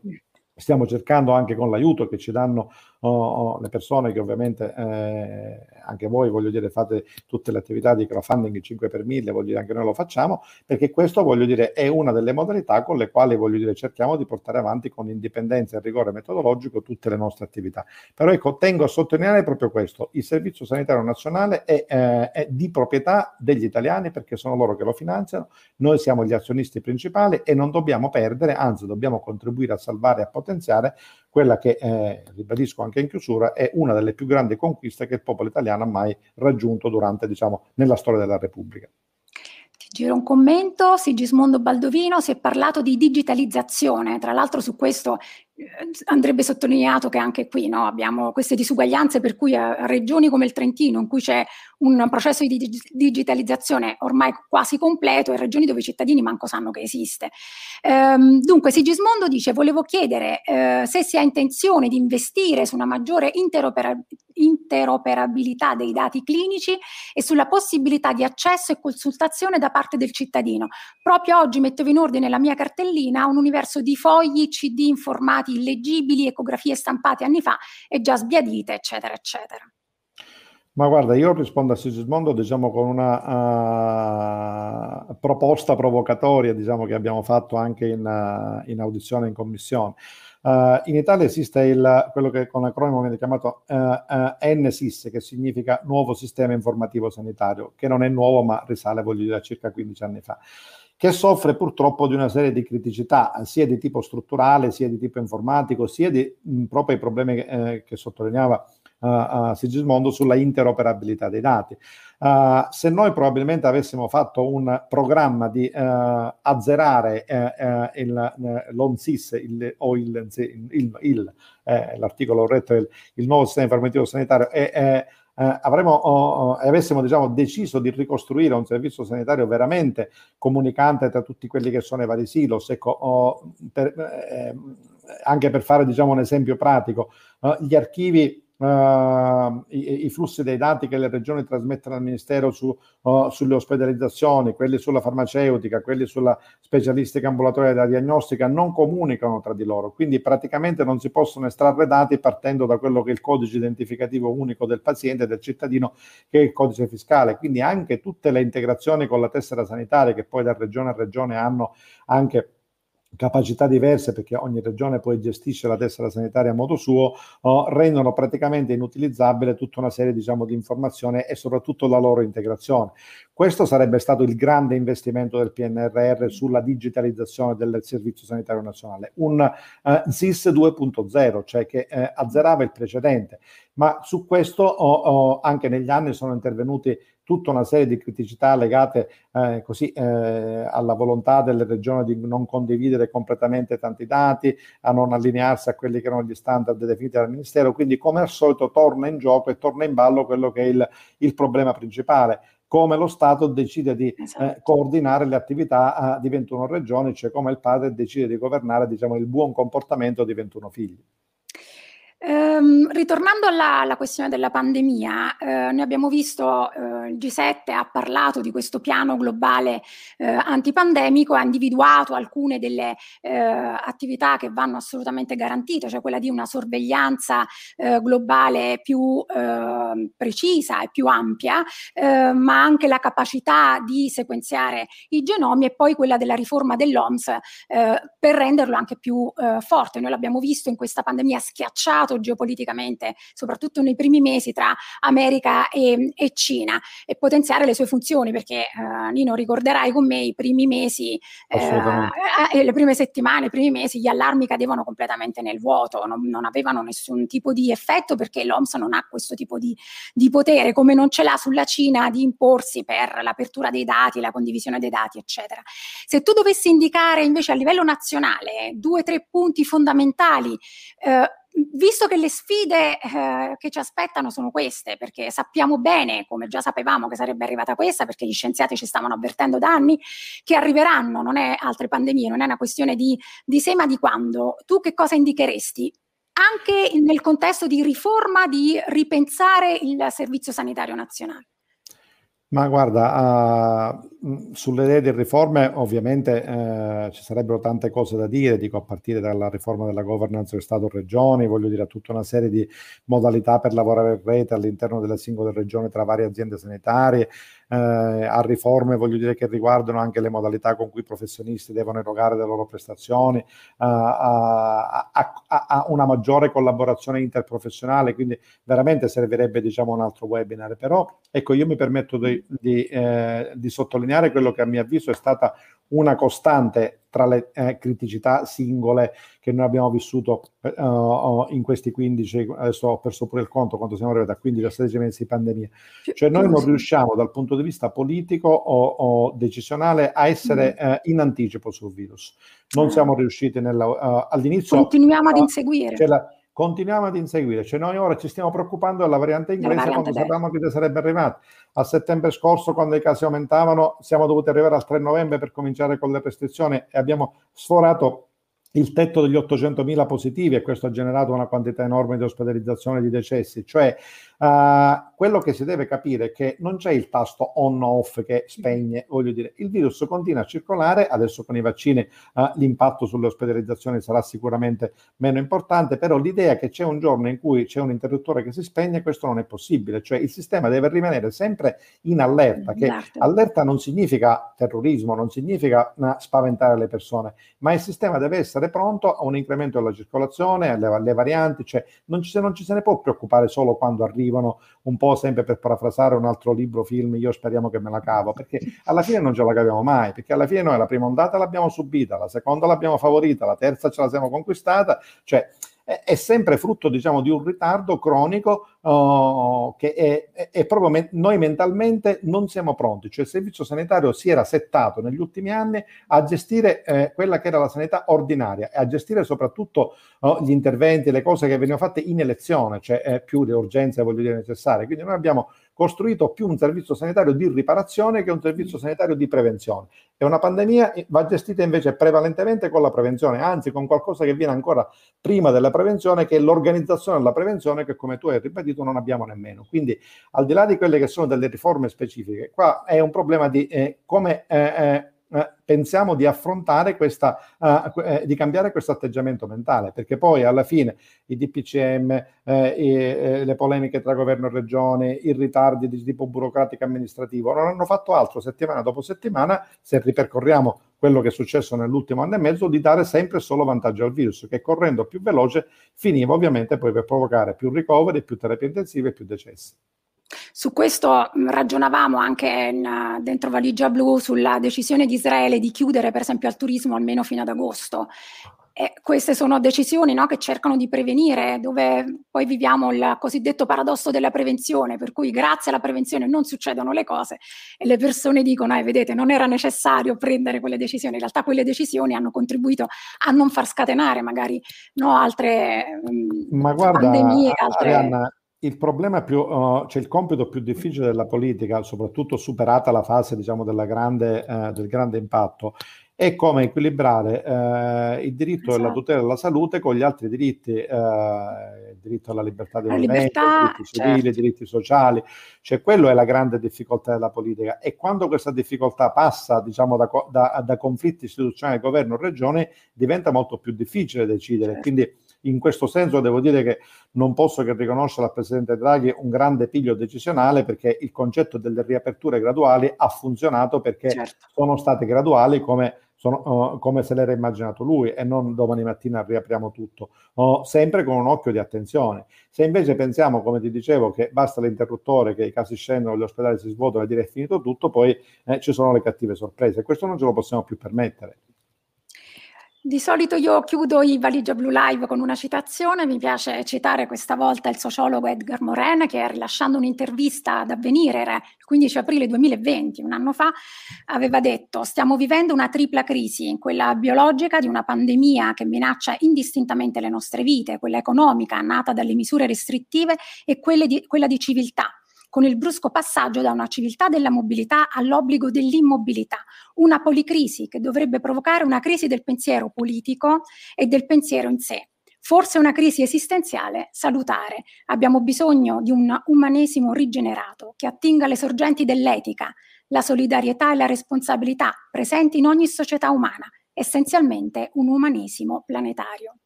stiamo cercando anche con l'aiuto che ci danno oh, oh, le persone che ovviamente eh, anche voi voglio dire fate tutte le attività di crowdfunding 5 per 1000 voglio dire anche noi lo facciamo perché questo voglio dire è una delle modalità con le quali voglio dire cerchiamo di portare avanti con indipendenza e rigore metodologico tutte le nostre attività. Però ecco tengo a sottolineare proprio questo. Il servizio sanitario nazionale è, eh, è di proprietà degli italiani perché sono loro che lo finanziano. Noi siamo gli azionisti principali e non dobbiamo perdere anzi dobbiamo contribuire a salvare e a potenziare quella che, eh, ribadisco anche in chiusura, è una delle più grandi conquiste che il popolo italiano ha mai raggiunto durante, diciamo, nella storia della Repubblica. Ti giro un commento, Sigismondo Baldovino, si è parlato di digitalizzazione, tra l'altro su questo andrebbe sottolineato che anche qui no, abbiamo queste disuguaglianze per cui a regioni come il Trentino, in cui c'è un processo di digitalizzazione ormai quasi completo, e regioni dove i cittadini manco sanno che esiste. Ehm, dunque, Sigismondo dice: Volevo chiedere eh, se si ha intenzione di investire su una maggiore interopera- interoperabilità dei dati clinici e sulla possibilità di accesso e consultazione da parte del cittadino. Proprio oggi mettevo in ordine la mia cartellina un universo di fogli, CD informati formati illeggibili, ecografie stampate anni fa e già sbiadite, eccetera, eccetera. Ma guarda, io rispondo a Sigismondo diciamo con una uh, proposta provocatoria diciamo, che abbiamo fatto anche in, uh, in audizione in commissione. Uh, in Italia esiste il, quello che con l'acronimo viene chiamato NSIS, che significa Nuovo Sistema Informativo Sanitario, che non è nuovo ma risale, voglio dire, a circa 15 anni fa che soffre purtroppo di una serie di criticità, sia di tipo strutturale, sia di tipo informatico, sia di mh, proprio i problemi eh, che sottolineava uh, uh, Sigismondo sulla interoperabilità dei dati. Uh, se noi probabilmente avessimo fatto un programma di azzerare il, l'ONSIS il, o il, l'articolo retto il nuovo sistema informativo sanitario e eh, avremmo, oh, oh, avessimo diciamo, deciso di ricostruire un servizio sanitario veramente comunicante tra tutti quelli che sono i vari silos, ecco, oh, per, eh, anche per fare diciamo, un esempio pratico, gli archivi Uh, i, i, flussi dei dati che le regioni trasmettono al Ministero su, uh, sulle ospedalizzazioni, quelli sulla farmaceutica, quelli sulla specialistica ambulatoria della diagnostica, non comunicano tra di loro. Quindi praticamente non si possono estrarre dati partendo da quello che è il codice identificativo unico del paziente del cittadino, che è il codice fiscale. Quindi anche tutte le integrazioni con la tessera sanitaria, che poi da regione a regione hanno anche capacità diverse perché ogni regione poi gestisce la tessera sanitaria a modo suo, oh, rendono praticamente inutilizzabile tutta una serie diciamo, di informazioni e soprattutto la loro integrazione. Questo sarebbe stato il grande investimento del PNRR sulla digitalizzazione del Servizio Sanitario Nazionale, un uh, SIS 2.0, cioè che uh, azzerava il precedente, ma su questo oh, oh, anche negli anni sono intervenuti tutta una serie di criticità legate eh, così, eh, alla volontà delle regioni di non condividere completamente tanti dati, a non allinearsi a quelli che erano gli standard definiti dal Ministero. Quindi, come al solito, torna in gioco e torna in ballo quello che è il, il problema principale come lo Stato decide di esatto. eh, coordinare le attività uh, di 21 regioni, cioè come il padre decide di governare diciamo, il buon comportamento di 21 figli. Ehm, ritornando alla, alla, questione della pandemia, eh, noi abbiamo visto eh, il G7 ha parlato di questo piano globale eh, antipandemico, ha individuato alcune delle eh, attività che vanno assolutamente garantite, cioè quella di una sorveglianza eh, globale più ehm, precisa e più ampia, eh, ma anche la capacità di sequenziare i genomi e poi quella della riforma dell'OMS per renderlo anche più forte. Noi l'abbiamo visto in questa pandemia schiacciata schiacciato geopoliticamente, soprattutto nei primi mesi tra America e, e Cina, e potenziare le sue funzioni, perché eh, Nino ricorderai con me i primi mesi, eh, le prime settimane, i primi mesi, gli allarmi cadevano completamente nel vuoto, non, non avevano nessun tipo di effetto perché l'OMS non ha questo tipo di, di potere, come non ce l'ha sulla Cina di imporsi per l'apertura dei dati, la condivisione dei dati, eccetera. Se tu dovessi indicare invece a livello nazionale due o tre punti fondamentali eh, visto che le sfide eh, che ci aspettano sono queste, perché sappiamo bene, come già sapevamo che sarebbe arrivata questa, perché gli scienziati ci stavano avvertendo da anni, che arriveranno, non è altre pandemie, non è una questione di, di se ma di quando, tu che cosa indicheresti? Anche nel contesto di riforma, di ripensare il Servizio Sanitario Nazionale. Ma guarda, uh, sulle idee di riforme ovviamente uh, ci sarebbero tante cose da dire, dico a partire dalla riforma della governance del Stato-Regioni, voglio dire tutta una serie di modalità per lavorare in rete all'interno delle singole regioni tra varie aziende sanitarie, eh, a riforme, voglio dire che riguardano anche le modalità con cui i professionisti devono erogare le loro prestazioni, a, a, a, a, una maggiore collaborazione interprofessionale, quindi veramente servirebbe diciamo un altro webinar. Però ecco, io mi permetto di, di, eh, di sottolineare quello che a mio avviso è stata una costante tra le eh, criticità singole che noi abbiamo vissuto uh, in questi 15, adesso ho perso pure il conto quando siamo arrivati a 15 a 16 mesi di pandemia. Cioè noi non riusciamo dal punto di vista politico o, o decisionale a essere uh, in anticipo sul virus. Non siamo riusciti nella, uh, all'inizio... Continuiamo ad inseguire. La, continuiamo ad inseguire. Cioè noi ora ci stiamo preoccupando della variante inglese quando sapevamo che sarebbe arrivata. A settembre scorso, quando i casi aumentavano, siamo dovuti arrivare al 3 novembre per cominciare con le restrizioni e abbiamo sforato il tetto degli 800.000 positivi e questo ha generato una quantità enorme di ospedalizzazione e di decessi. Cioè Uh, quello che si deve capire è che non c'è il tasto on-off che spegne, voglio dire, il virus continua a circolare, adesso con i vaccini uh, l'impatto sulle ospedalizzazioni sarà sicuramente meno importante, però l'idea che c'è un giorno in cui c'è un interruttore che si spegne, questo non è possibile, cioè il sistema deve rimanere sempre in allerta, che allerta non significa terrorismo, non significa uh, spaventare le persone, ma il sistema deve essere pronto a un incremento della circolazione, alle, alle varianti, cioè non ci, non ci se ne può preoccupare solo quando arriva arrivano un po' sempre per parafrasare un altro libro, film, io speriamo che me la cavo, perché alla fine non ce la caviamo mai, perché alla fine noi la prima ondata l'abbiamo subita, la seconda l'abbiamo favorita, la terza ce la siamo conquistata, cioè è sempre frutto diciamo di un ritardo cronico uh, che è, è, proprio me- noi mentalmente non siamo pronti, cioè il servizio sanitario si era settato negli ultimi anni a gestire eh, quella che era la sanità ordinaria e a gestire soprattutto uh, gli interventi, le cose che venivano fatte in elezione, cioè eh, più le urgenze voglio dire necessarie. Quindi noi abbiamo costruito più un servizio sanitario di riparazione che un servizio sanitario di prevenzione. E una pandemia va gestita invece prevalentemente con la prevenzione, anzi con qualcosa che viene ancora prima della prevenzione, che è l'organizzazione della prevenzione, che come tu hai ribadito non abbiamo nemmeno. Quindi al di là di quelle che sono delle riforme specifiche, qua è un problema di eh, come... Eh, eh, eh, pensiamo di affrontare questa, uh, eh, di cambiare questo atteggiamento mentale, perché poi alla fine i DPCM, eh, i, eh, le polemiche tra governo e regione, i ritardi di tipo burocratico amministrativo non hanno fatto altro settimana dopo settimana, se ripercorriamo quello che è successo nell'ultimo anno e mezzo, di dare sempre solo vantaggio al virus, che correndo più veloce finiva ovviamente poi per provocare più ricoveri, più terapie intensive e più decessi. Su questo mm, ragionavamo anche in, dentro Valigia Blu sulla decisione di Israele di chiudere per esempio al turismo almeno fino ad agosto. E queste sono decisioni no, che cercano di prevenire, dove poi viviamo il cosiddetto paradosso della prevenzione, per cui grazie alla prevenzione non succedono le cose e le persone dicono, eh, vedete, non era necessario prendere quelle decisioni. In realtà quelle decisioni hanno contribuito a non far scatenare magari no, altre mm, Ma guarda, pandemie. Altre... Arianna, il problema più, uh, cioè il compito più difficile della politica, soprattutto superata la fase diciamo, grande, uh, del grande impatto, è come equilibrare uh, il diritto esatto. alla tutela della salute con gli altri diritti, il diritto alla libertà di movimento, i diritti civili, certo. i diritti sociali, cioè quello è la grande difficoltà della politica e quando questa difficoltà passa diciamo, da, da, da conflitti istituzionali governo-regione diventa molto più difficile decidere. Certo. Quindi in questo senso devo dire che non posso che riconoscere al Presidente Draghi un grande piglio decisionale perché il concetto delle riaperture graduali ha funzionato perché certo. sono state graduali come sono, uh, come se l'era immaginato lui e non domani mattina riapriamo tutto, uh, sempre con un occhio di attenzione. Se invece pensiamo, come ti dicevo, che basta l'interruttore, che i casi scendono, gli ospedali si svuotano e dire è finito tutto, poi eh, ci sono le cattive sorprese. Questo non ce lo possiamo più permettere. Di solito io chiudo i Valigia Blue Live con una citazione, mi piace citare questa volta il sociologo Edgar Morin che rilasciando un'intervista ad Avvenire il 15 aprile 2020, un anno fa, aveva detto stiamo vivendo una tripla crisi, quella biologica di una pandemia che minaccia indistintamente le nostre vite, quella economica nata dalle misure restrittive e di, quella di civiltà con il brusco passaggio da una civiltà della mobilità all'obbligo dell'immobilità, una policrisi che dovrebbe provocare una crisi del pensiero politico e del pensiero in sé. Forse una crisi esistenziale salutare. Abbiamo bisogno di un umanesimo rigenerato che attinga le sorgenti dell'etica, la solidarietà e la responsabilità presenti in ogni società umana, essenzialmente un umanesimo planetario.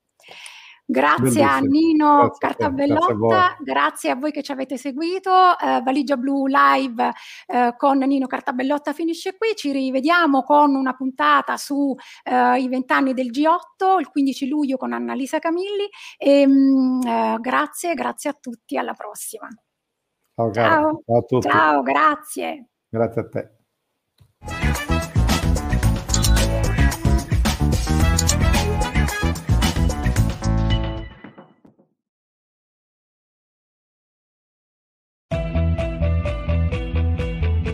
Grazie Bellissimo. a Nino grazie Cartabellotta, grazie a, grazie a, voi che ci avete seguito. Eh, Valigia Blu Live eh, con Nino Cartabellotta finisce qui. Ci rivediamo con una puntata sui eh, vent'anni del G8 il 15 luglio con Annalisa Camilli. E, mh, mm, eh, grazie, grazie a tutti. Alla prossima. Ciao, Ciao. Ciao a tutti. Ciao, grazie. Grazie a te.